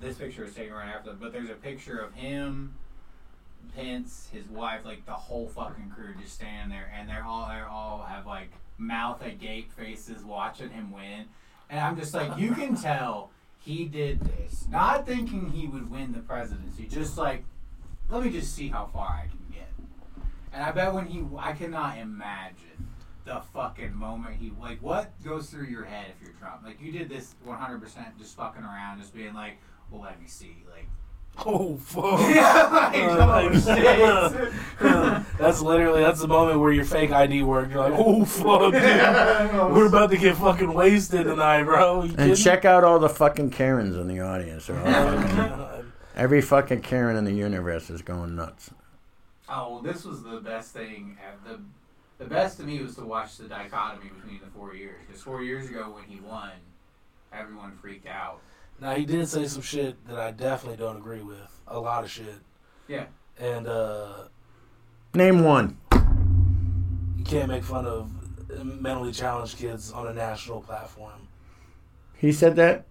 this picture is taken right after, but there's a picture of him, Pence, his wife, like the whole fucking crew just standing there, and they're all they are all have like mouth agape faces watching him win, and I'm just like, you can [LAUGHS] tell he did this not thinking he would win the presidency, just like, let me just see how far I can get, and I bet when he, I cannot imagine the fucking moment he like what goes through your head if you're Trump? Like you did this 100% just fucking around, just being like, well, let me see, like. [LAUGHS] Oh fuck. [LAUGHS] yeah, like, oh, oh [LAUGHS] shit. that's literally that's the moment where your fake ID worked. You're like, oh fuck, dude. We're about to get fucking wasted tonight, bro. And check out all the fucking Karens in the audience. All Oh, fucking- God. every fucking Karen in the universe is going nuts. Oh, well, this was the best thing. at The the best to me was to watch the dichotomy between the four years. Because four years ago when he won, everyone freaked out. Now he did say some shit that I definitely don't agree with. A lot of shit. Yeah. And uh, Name one. you can't make fun of mentally challenged kids on a national platform. He said that.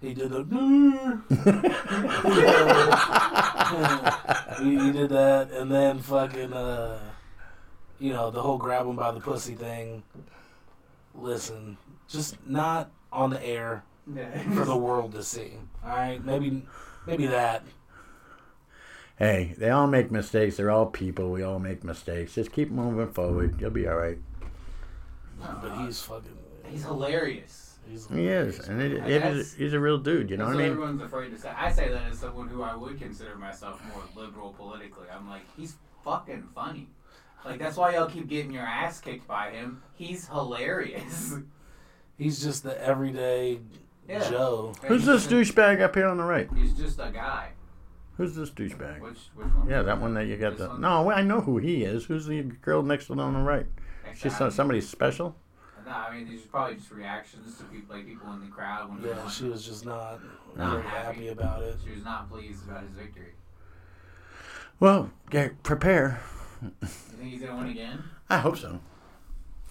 He did the. [LAUGHS] he, [LAUGHS] he did that, and then fucking, uh, you know, the whole grab him by the pussy thing. listen, just not on the air Yeah. for the world to see. All right, maybe maybe that. Hey, they all make mistakes. They're all people. We all make mistakes. Just keep moving forward. You'll be all right. But he's fucking. He's hilarious. He's, He is, and it, it That's- is, he's a real dude. You know what I mean? everyone's afraid to say. I say that as someone who I would consider myself more liberal politically. I'm like, he's fucking funny. Like that's why y'all keep getting your ass kicked by him. He's hilarious. he's just the everyday Yeah. Joe. Who's this douchebag up here on the right? He's just a guy. Who's this douchebag? Which which one? Yeah, that one that you got This the. one? No, I know who he is. Who's the girl next to him on the right? Next She's to some, somebody special. No, I mean these are probably just reactions to people, like people in the crowd when Yeah, she was just not Not very happy. happy about it. She was not pleased about his victory. Well, get prepare. You think he's gonna win again? I hope so.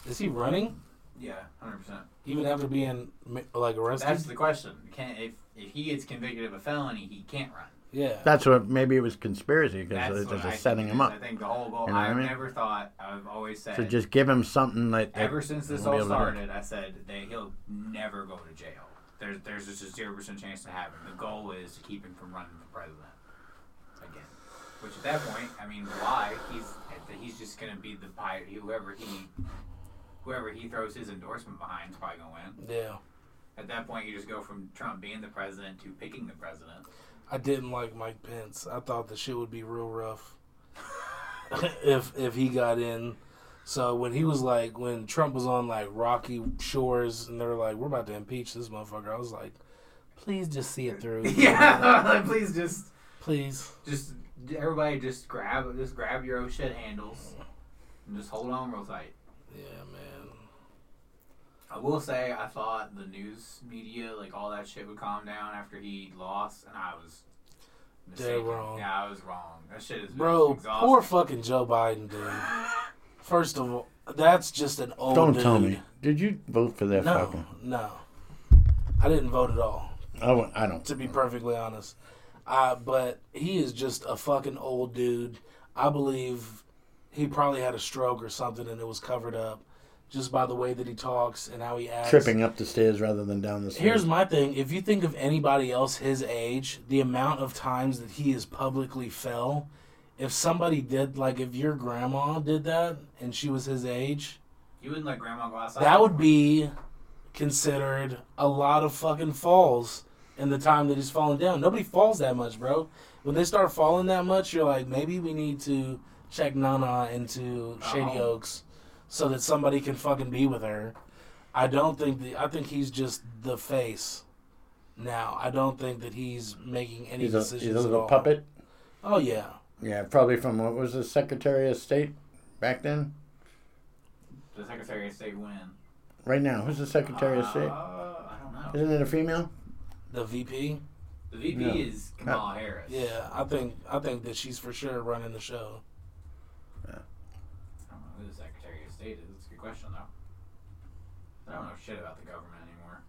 Is he running Yeah, hundred percent. even after being like arrested? That's the question. Can if if he gets convicted of a felony, he can't run. yeah. That's what maybe it was conspiracy because That's they're I just setting him up. I think the whole goal. You know what I I've mean? never thought. I've always said. So just give him something like that. ever since this he'll all able to do it. started, I said that he'll never go to jail. There's there's just a zero percent chance to happen. The goal is to keep him from running for president again. Which at that point, I mean, why? He's he's just gonna be the pirate. Whoever he whoever he throws his endorsement behind is probably gonna win. Yeah. At that point, you just go from Trump being the president to picking the president. I didn't like Mike Pence. I thought the shit would be real rough [LAUGHS] if if he got in. So when he was like when Trump was on like rocky shores and they were like, We're about to impeach this motherfucker, I was like, Please just see it through. [LAUGHS] yeah, [LAUGHS] like, please just Please. just everybody just grab just grab your own shit handles and just hold on real tight. Yeah, man. I will say I thought the news media, like all that shit, would calm down after he lost, and I was mistaken. wrong. Yeah, I was wrong. That shit is Bro, exhausting. poor fucking Joe Biden, dude. [LAUGHS] First of all, that's just an old Don't dude. tell me. Did you vote for that No, fucking? no. I didn't vote at all. I, I don't. to be perfectly honest. Uh, but he is just a fucking old dude. I believe he probably had a stroke or something and it was covered up just by the way that he talks and how he acts. Tripping up the stairs rather than down the stairs. Here's my thing. If you think of anybody else his age, the amount of times that he has publicly fell, if somebody did, like if your grandma did that and she was his age, You wouldn't let grandma go outside. that would be considered a lot of fucking falls in the time that he's falling down. Nobody falls that much, bro. When they start falling that much, you're like, maybe we need to check Nana into Shady Oh. Oaks so that somebody can fucking be with her. I don't think the I think he's just the face now. I don't think that he's making any He's a, decisions he's a at little all. puppet. Oh yeah. Yeah, probably from what was the Secretary of State back then? The Secretary of State when? Right now, who's the Secretary of Uh, State? I don't know. Isn't it a female? The VP. The VP No. is Kamala Harris. Yeah, I think I think that she's for sure running the show. I don't know who the Secretary of State is. It's a good question though. I don't know shit about the government anymore.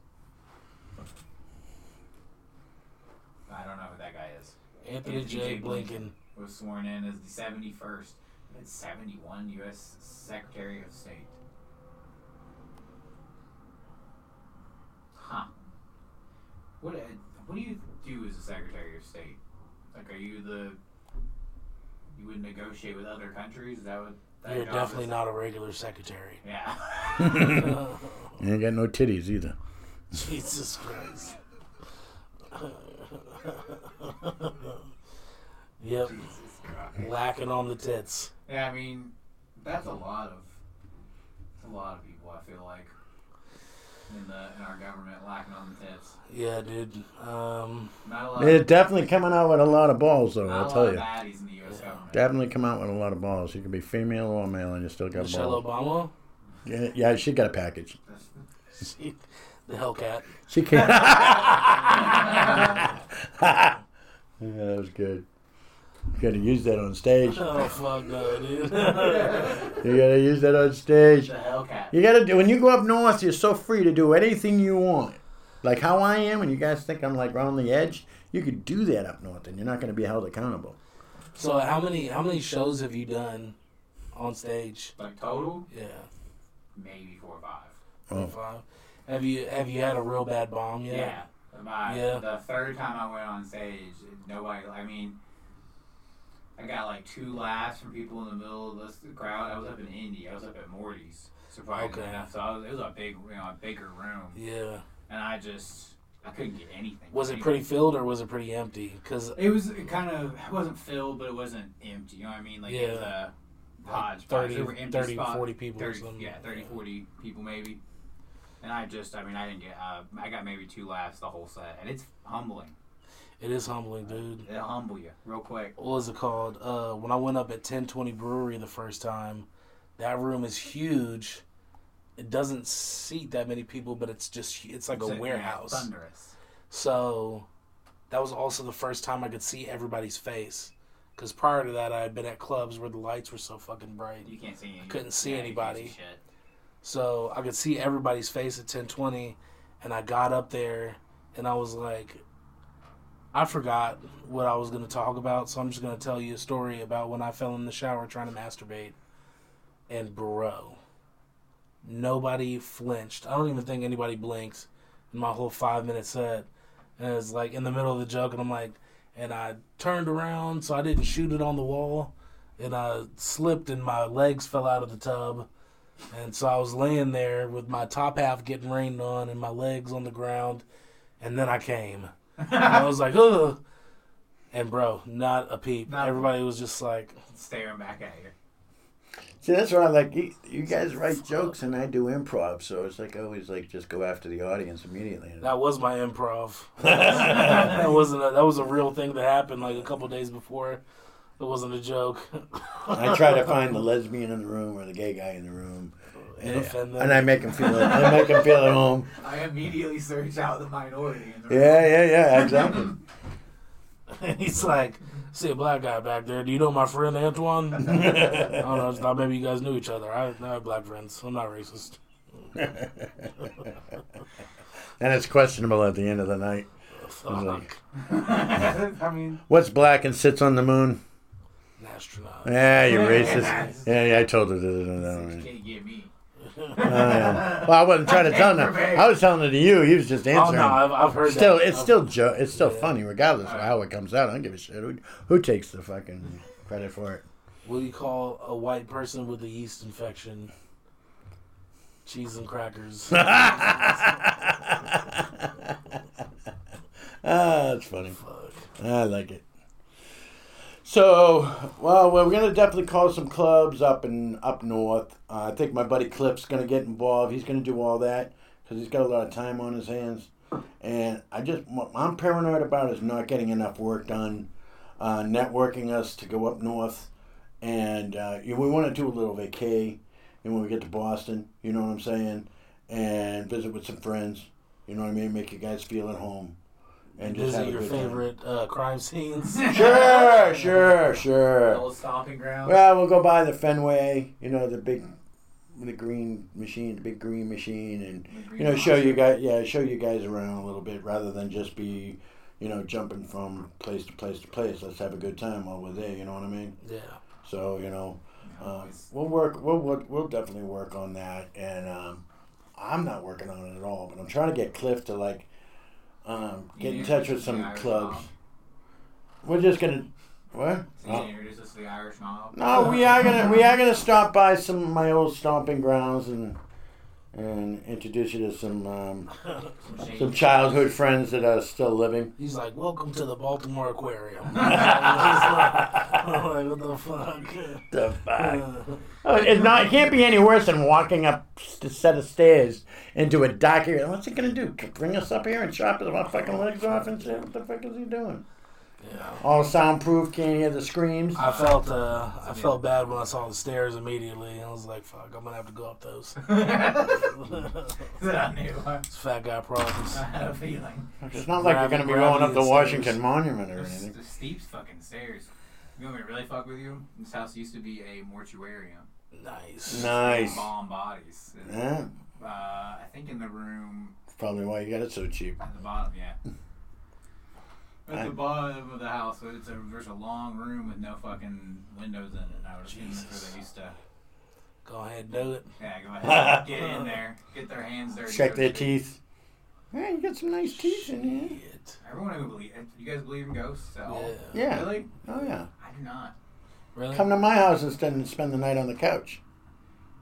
I don't know who that guy is. Antony J. J. Blinken. Was sworn in as the seventy first and seventy one U.S. Secretary of State. Huh. What uh, What do you do as a Secretary of State? Like, are you the you would negotiate with other countries? Is that what? That You're job definitely not a regular secretary. Yeah. [LAUGHS] You ain't got no titties either. Jesus Christ. yep, Jesus Christ. lacking on the tits. Yeah, I mean, that's a lot of that's a lot of people. I feel like in the in our government lacking on the tits. Yeah, dude. Um, Not a lot. They're definitely coming out with a lot of balls, though. not I'll a lot tell of you. baddies in the U.S. government. Definitely come out with a lot of balls. You can be female or male, and you still got Michelle balls. Obama, Yeah, yeah, she got a package. she, the Hellcat. She can't. [LAUGHS] [LAUGHS] yeah, that was good. You gotta use that on stage. Oh fuck no, dude. [LAUGHS] You gotta use that on stage. The Hellcat. You gotta do when you go up north. You're so free to do anything you want. Like how I am, and you guys think I'm like on the edge. You could do that up north, and you're not gonna be held accountable. so how many how many shows have you done on stage? Like total, Yeah, maybe four or five. Oh. Five. Have you have you had a real bad bomb yet? Yeah. My, Yeah. The third time I went on stage, nobody. I mean, I got like two laughs from people in the middle of this crowd. I was up in Indy. I was up at Morty's. Surprisingly Okay. enough, so I was, it was a big, you know, a bigger room, Yeah. and I just I couldn't get anything. Was it pretty filled or was it pretty empty? Because It was it kind of it wasn't filled, but it wasn't empty. You know what I mean? Like it was a. 30, were empty 30 spots. 40 people or 30, something. Yeah, 30, 40 people maybe. And I just, I mean, I didn't get, uh, I got maybe two laughs the whole set, and it's humbling. It is humbling, dude. It'll humble you real quick. What was it called? Uh, when I went up at 1020 Brewery the first time, that room is huge. It doesn't seat that many people, but it's just, it's like It's a yeah, warehouse. thunderous. So that was also the first time I could see everybody's face. Because prior to that, I had been at clubs where the lights were so fucking bright. You can't see. Any, Couldn't see yeah, anybody. see. So I could see everybody's face at 1020, and I got up there, and I was like, I forgot what I was going to talk about, so I'm just going to tell you a story about when I fell in the shower trying to masturbate. And bro, nobody flinched. I don't even think anybody blinked in my whole five minute set. And it was like in the middle of the joke, and I'm like, and I turned around so I didn't shoot it on the wall, and I slipped, and my legs fell out of the tub. And so I was laying there with my top half getting rained on and my legs on the ground. And then I came. And I was like, ugh. And bro, not a peep. Not- Everybody was just like, Staring back at you. See, that's why I like you, you guys write jokes and I do improv, so it's like I always like just go after the audience immediately. that was my improv. [LAUGHS] that wasn't a, that was a real thing that happened like a couple days before. It wasn't a joke. I try to find the lesbian in the room or the gay guy in the room, And and, them. I make him feel I make him feel at home. [LAUGHS] I immediately search out the minority. In the Yeah, yeah, yeah, exactly. [LAUGHS] And he's like, see a black guy back there. Do you know my friend Antoine? [LAUGHS] I don't know. I thought maybe you guys knew each other. I, I have black friends. I'm not racist. and it's questionable at the end of the night. Fuck. I mean, What's black and sits on the moon? An astronaut. Yeah, you're racist. Yeah, yeah, I told her that. you can't get me. Oh, yeah. Well, I wasn't trying to tell her. I was telling it to you. He was just Oh answering. no, I've, I've heard still, that. it's I've- still jo- it's still Yeah. funny regardless of how it comes out. I don't give a shit. Who, who takes the fucking credit for it? What do you call a white person with a yeast infection? Cheese and crackers. [LAUGHS] [LAUGHS] ah, that's funny. Fuck. I like it. So, well, we're gonna definitely call some clubs up and up north. Uh, I think my buddy Cliff's gonna get involved. He's gonna do all that because he's got a lot of time on his hands. And I just, I'm paranoid about is not getting enough work done, uh, networking us to go up north, and uh, we want to do a little vacay. And when we get to Boston, you know what I'm saying, and visit with some friends. You know what I mean? Make you guys feel at home, and just have Visit your favorite uh, crime scenes. [LAUGHS] Sure, sure, sure. Old stomping ground. Well, we'll go by the Fenway, you know, the big, the green machine, the big green machine, and you know, show you guys, yeah, show you guys around a little bit rather than just be, you know, jumping from place to place to place. Let's have a good time while we're there. You know what I mean? Yeah. So you know, uh, we'll work. We'll, we'll we'll definitely work on that. And um, I'm not working on it at all, but I'm trying to get Cliff to like um, get in touch with some clubs. We're just gonna what? You introduce us to the Irish mob. No, we are gonna we are gonna stop by some of my old stomping grounds and and introduce you to some um, [LAUGHS] Some childhood friends that are still living. He's like, "Welcome to the Baltimore Aquarium." He's [LAUGHS] like, [LAUGHS] like, what the fuck? The fuck? Oh, it's not. It can't be any worse than walking up a set of stairs into a dark area. What's he gonna do? Bring us up here and chop our fucking legs off and shit? What the fuck is he doing? Yeah. All soundproof, can't hear the screams. I felt uh, I felt bad when I saw the stairs immediately. I was like, "Fuck, I'm gonna have to go up those." [LAUGHS] that I knew. [LAUGHS] It's fat guy problems. [LAUGHS] I had a feeling. It's not like you're gonna be going up the Washington Monument or There's, anything. The steep fucking stairs. You want me to really fuck with you? This house used to be a mortuarium. Nice. Nice. Bomb bodies. And, Yeah, Uh, I think in the room probably why you got it so cheap. at the bottom, yeah. At I- the bottom of the house, so it's a, there's a long room with no fucking windows in it. I would assume that's where Jesus. they used to Go ahead, do it. [LAUGHS] Yeah, go [LAUGHS] ahead. Get in there. Get their hands dirty. Check their teeth. Hey, you got some nice teeth in here. Everyone who believe, you guys believe in ghosts at all? Yeah. Yeah. Really? Oh yeah. I do not. Really? Come to my house instead and spend the night on the couch.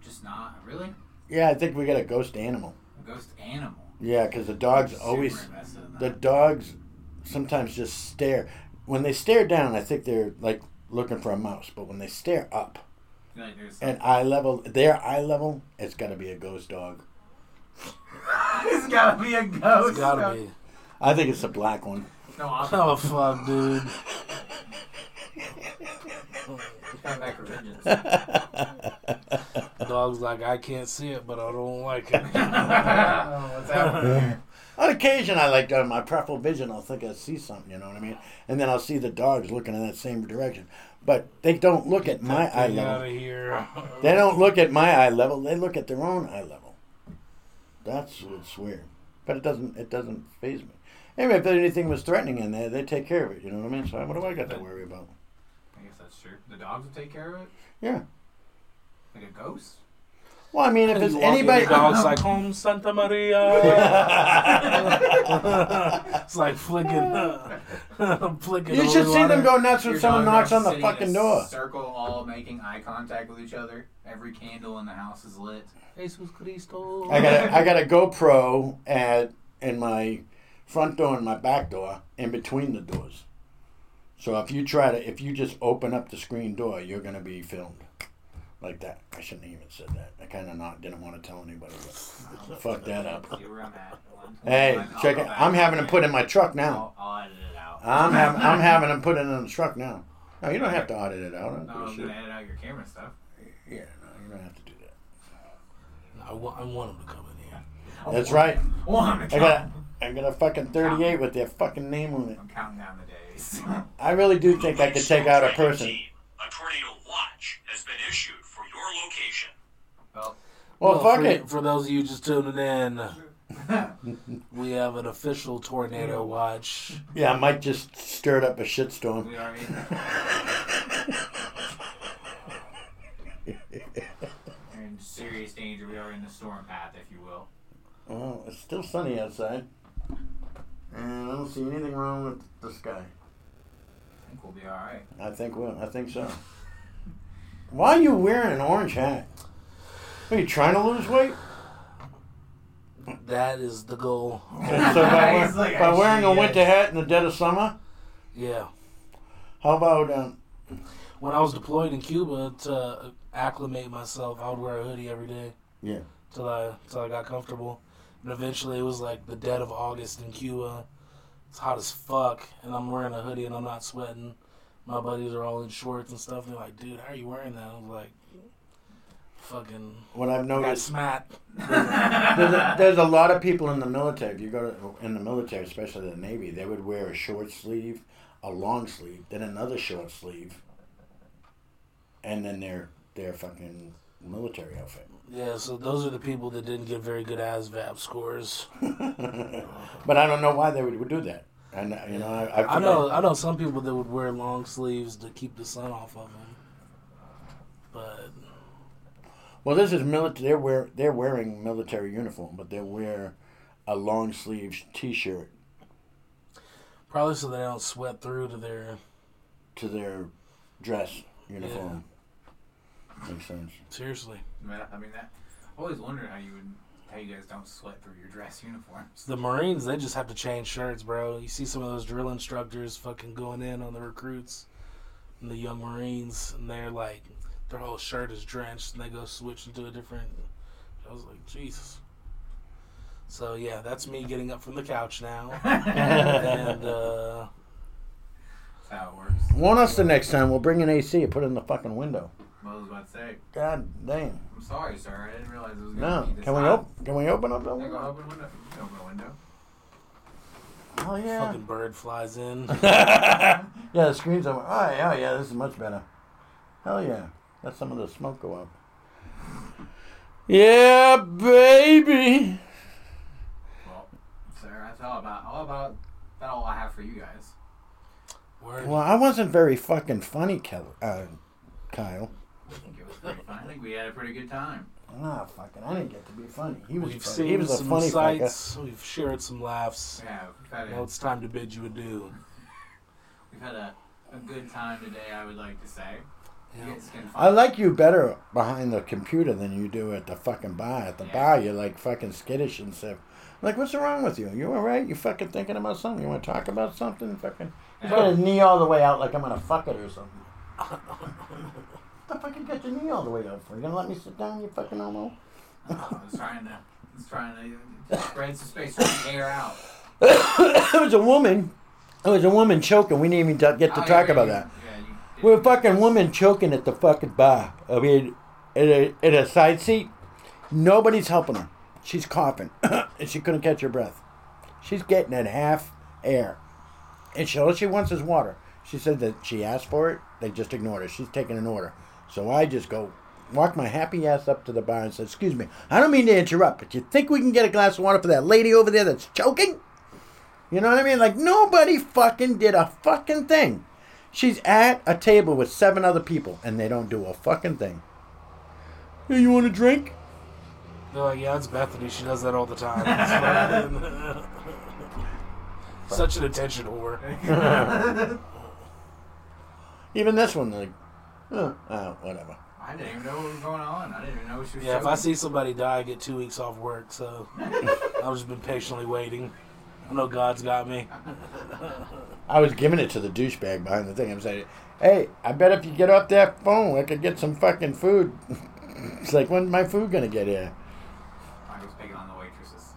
Just not. Really? Yeah, I think we got a ghost animal. A ghost animal. Yeah, because the dogs always invested in the dogs sometimes just stare. When they stare down, I think they're like looking for a mouse. But when they stare up I feel like there's at eye level, their eye level, it's got to be a ghost dog. [LAUGHS] it's gotta be a ghost. It's gotta be. I think it's a black one. No, I'll Oh fuck, dude. come back for vengeance. The dog's like, I can't see it, but I don't like it. [LAUGHS] Oh, What's happening here? On occasion, I like to, my peripheral vision. I'll think I see something, you know what I mean, and then I'll see the dogs looking in that same direction. But they don't look at my eye level. of here. [LAUGHS] They don't look at my eye level. They look at their own eye level. That's what's weird. But it doesn't. It doesn't phase me. Anyway, if anything was threatening in there, they take care of it. You know what I mean? So what do I got to worry about? I guess that's true. The dogs will take care of it? Yeah. Like a ghost? Well, I mean, if You it's anybody, the dog's like, [LAUGHS] home Santa Maria. [LAUGHS] it's like flicking, [LAUGHS] flicking. you should holy see them go nuts when Your someone knocks on the fucking door. Circle, all making eye contact with each other. Every candle in the house is lit. Jesus Cristo. I got a, I got a GoPro at in my front door and my back door, in between the doors. So if you try to, if you just open up the screen door, you're gonna be filmed like that. I shouldn't have even said that. I kind of not didn't want to tell anybody, but fuck that up. See where I'm. One, Hey, I'll check go it. back. I'm having them put in my truck now. I'll, I'll edit it out. I'm having [LAUGHS] I'm having them put it in the truck now. No, you don't have to audit it out. I don't No, give a oh, I'm shit. gonna edit out your camera stuff. Yeah, no, you don't have to do that. I want, I want him to come in here. Oh, That's right. One. I got a, I got a fucking 38 with their fucking name on it. I'm counting down the days. I really do think I could take out a person. A tornado watch has been issued for your location. well, Well, fuck for, it. For those of you just tuning in, [LAUGHS] we have an official tornado watch. Yeah, Mike just stirred up a shitstorm. we are in, [LAUGHS] we're in serious danger. We are in the storm path, if you will. Well, it's still sunny outside. And I don't see anything wrong with the sky. I think we'll be all right. I think well, I think so. Why are you wearing an orange hat? Are you trying to lose weight? That is the goal. so by, [LAUGHS] He's like, by wearing a winter hat in the dead of summer? Yeah. How about um, When I was deployed in Cuba to acclimate myself, I would wear a hoodie every day. Yeah. Till I till I got comfortable. And eventually it was like the dead of August in Cuba. It's hot as fuck and I'm wearing a hoodie and I'm not sweating. My buddies are all in shorts and stuff. They're like, dude, how are you wearing that? I was like, fucking what I've noticed? smacked. There's a, there's a [LAUGHS] lot of people in the military. If you go to, in the military, especially the Navy, they would wear a short sleeve, a long sleeve, then another short sleeve, and then their their fucking military outfit. Yeah, so those are the people that didn't get very good ASVAB scores. [LAUGHS] but I don't know why they would, would do that. And you know, I, I, I know I know some people that would wear long sleeves to keep the sun off of them. But Well, this is military. They're wear they're wearing military uniform, but they wear a long sleeve T-shirt probably so they don't sweat through to their to their dress uniform. Makes sense. seriously. Man, I mean, that. I always wondered how you would, how you guys don't sweat through your dress [LAUGHS] uniforms. The Marines, they just have to change shirts, bro. You see some of those drill instructors fucking going in on the recruits and the young Marines, and they're like, their whole shirt is drenched, and they go switch into a different. I was like, Jesus. So yeah, that's me getting up from the couch now, [LAUGHS] and uh, That's how it works. Warn us the next time. We'll bring an AC and put it in the fucking window. I was about to say. God damn. I'm sorry, sir. I didn't realize it was going to No. be this Can we hot. open? Can we open up the Yeah, go window? open window. You can open a window. Oh yeah. fucking bird flies in. [LAUGHS] yeah, the screen's over. Oh yeah, oh, yeah. This is much better. Hell yeah. Let some of the smoke go up. Yeah, baby. Well, sir, that's all about all about that. All I have for you guys. Word. Well, I wasn't very fucking funny, Kel- uh, Kyle. I think it was pretty fun. I think we had a pretty good time. Ah, fucking, I didn't get to be funny. He was We've funny. seen He was a some funny fucker. sights. We've shared some laughs. Yeah, we've had Now it's time to bid you adieu. [LAUGHS] we've had a, a good time today. I would like to say. Yeah. It's been fun. I like you better behind the computer than you do at the fucking bar. At the Yeah. bar, you're like fucking skittish and stuff. Like, what's wrong with you? You all right? You fucking thinking about something? You want to talk about something? Fucking. He's got his knee all the way out like I'm gonna fuck it or something. [LAUGHS] the fuck you got your knee all the way up for? You gonna let me sit down, you fucking homo? Oh, I was trying to, I was trying to spread some space, to air out. [COUGHS] it was a woman. It was a woman choking. We didn't even get to Oh, talk about you- that. Yeah, We're a fucking woman choking at the fucking bar. I mean, in a, in a side seat. Nobody's helping her. She's coughing. [COUGHS] and she couldn't catch her breath. She's getting at half air. And she, all she wants is water. She said that she asked for it. They just ignored her. She's taking an order. So I just go, walk my happy ass up to the bar and said, Excuse me, I don't mean to interrupt, but you think we can get a glass of water for that lady over there that's choking? You know what I mean? Like, nobody fucking did a fucking thing. She's at a table with seven other people, and they don't do a fucking thing. Hey, you want a drink? They're like, yeah, it's Bethany. She does that all the time. [LAUGHS] Such an attention whore. [LAUGHS] Even this one, like, oh, oh, whatever. I didn't even know what was going on. I didn't even know she was. Yeah, if I see somebody die, I get two weeks off work. So [LAUGHS] I've just been patiently waiting. I know God's got me. I was giving it to the douchebag behind the thing. I'm saying, hey, I bet if you get off that phone, I could get some fucking food. [LAUGHS] it's like, when's my food gonna get here? I was picking on the waitresses.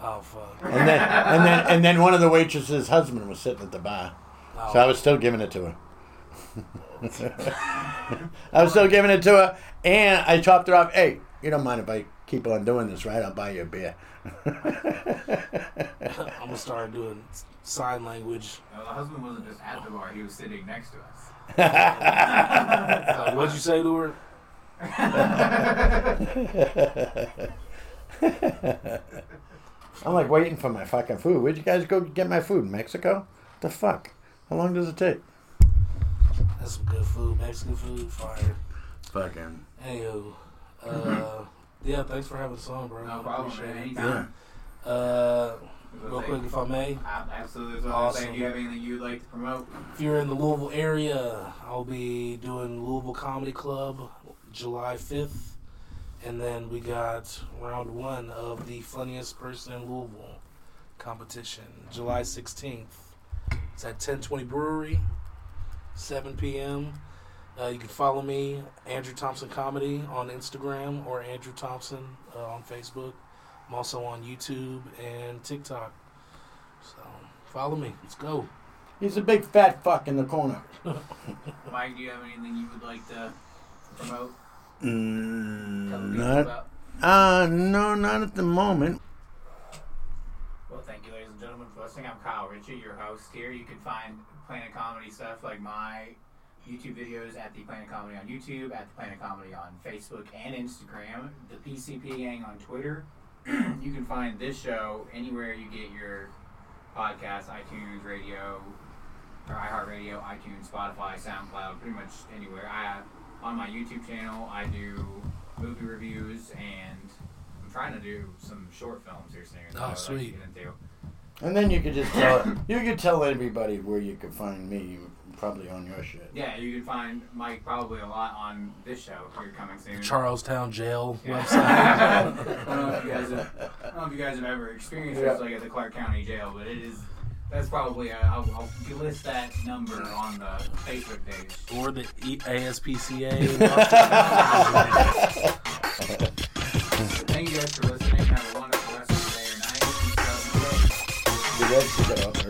Oh fuck. And then, and then, and then one of the waitresses' husband was sitting at the bar, Oh, so I was still giving it to her. [LAUGHS] I was still giving it to her, and I chopped her off. Hey, you don't mind if I keep on doing this, right? I'll buy you a beer. [LAUGHS] I'm gonna start doing sign language. No, the husband wasn't just at the bar; he was sitting next to us. [LAUGHS] Uh, what'd you say to her? I'm like waiting for my fucking food. Where'd you guys go get my food? Mexico? The fuck? How long does it take? That's some good food. Mexican food, fire. Fucking. Anywho, uh, [CLEARS THROAT] yeah, thanks for having us on, bro. No problem, Appreciate man. it. Anytime. Uh, As I real say, quick, if I may, ab- Absolutely. That's what I. Awesome. Do you have anything you'd like to promote? if you're in the Louisville area, I'll be doing Louisville Comedy Club July 5th. And then we got round one of the funniest person in Louisville competition, July 16th. It's at 1020 Brewery, 7 p.m. Uh, you can follow me, Andrew Thompson Comedy, on Instagram or Andrew Thompson uh, on Facebook. I'm also on YouTube and TikTok. So follow me. Let's go. He's a big fat fuck in the corner. [LAUGHS] Mike, do you have anything you would like to promote? Mm, Tell the people not, about? uh, no, not at the moment. Well, thank you, ladies and gentlemen, for listening. I'm Kyle Ritchie, your host here. You can find Planet Comedy stuff like my YouTube videos at the Planet Comedy on YouTube, at the Planet Comedy on Facebook and Instagram, the PCP Gang on Twitter. [CLEARS THROAT] you can find this show anywhere you get your podcasts, iTunes, radio, or iHeartRadio, iTunes, Spotify, SoundCloud, pretty much anywhere. I have on my YouTube channel, I do movie reviews and I'm trying to do some short films here soon. Oh, ah, would like And then you could just tell [LAUGHS] you could tell everybody where you could find me. Probably on your shit. Yeah, you can find Mike probably a lot on this show here coming soon. Charlestown Jail Yeah. website. [LAUGHS] I don't know if you guys have, I don't know if you guys have [LAUGHS] ever experienced Yeah. this like at the Clark County Jail, but it is that's probably a, I'll, I'll list that number on the Facebook page. or the E- ASPCA. Thank you guys for listening. Have a wonderful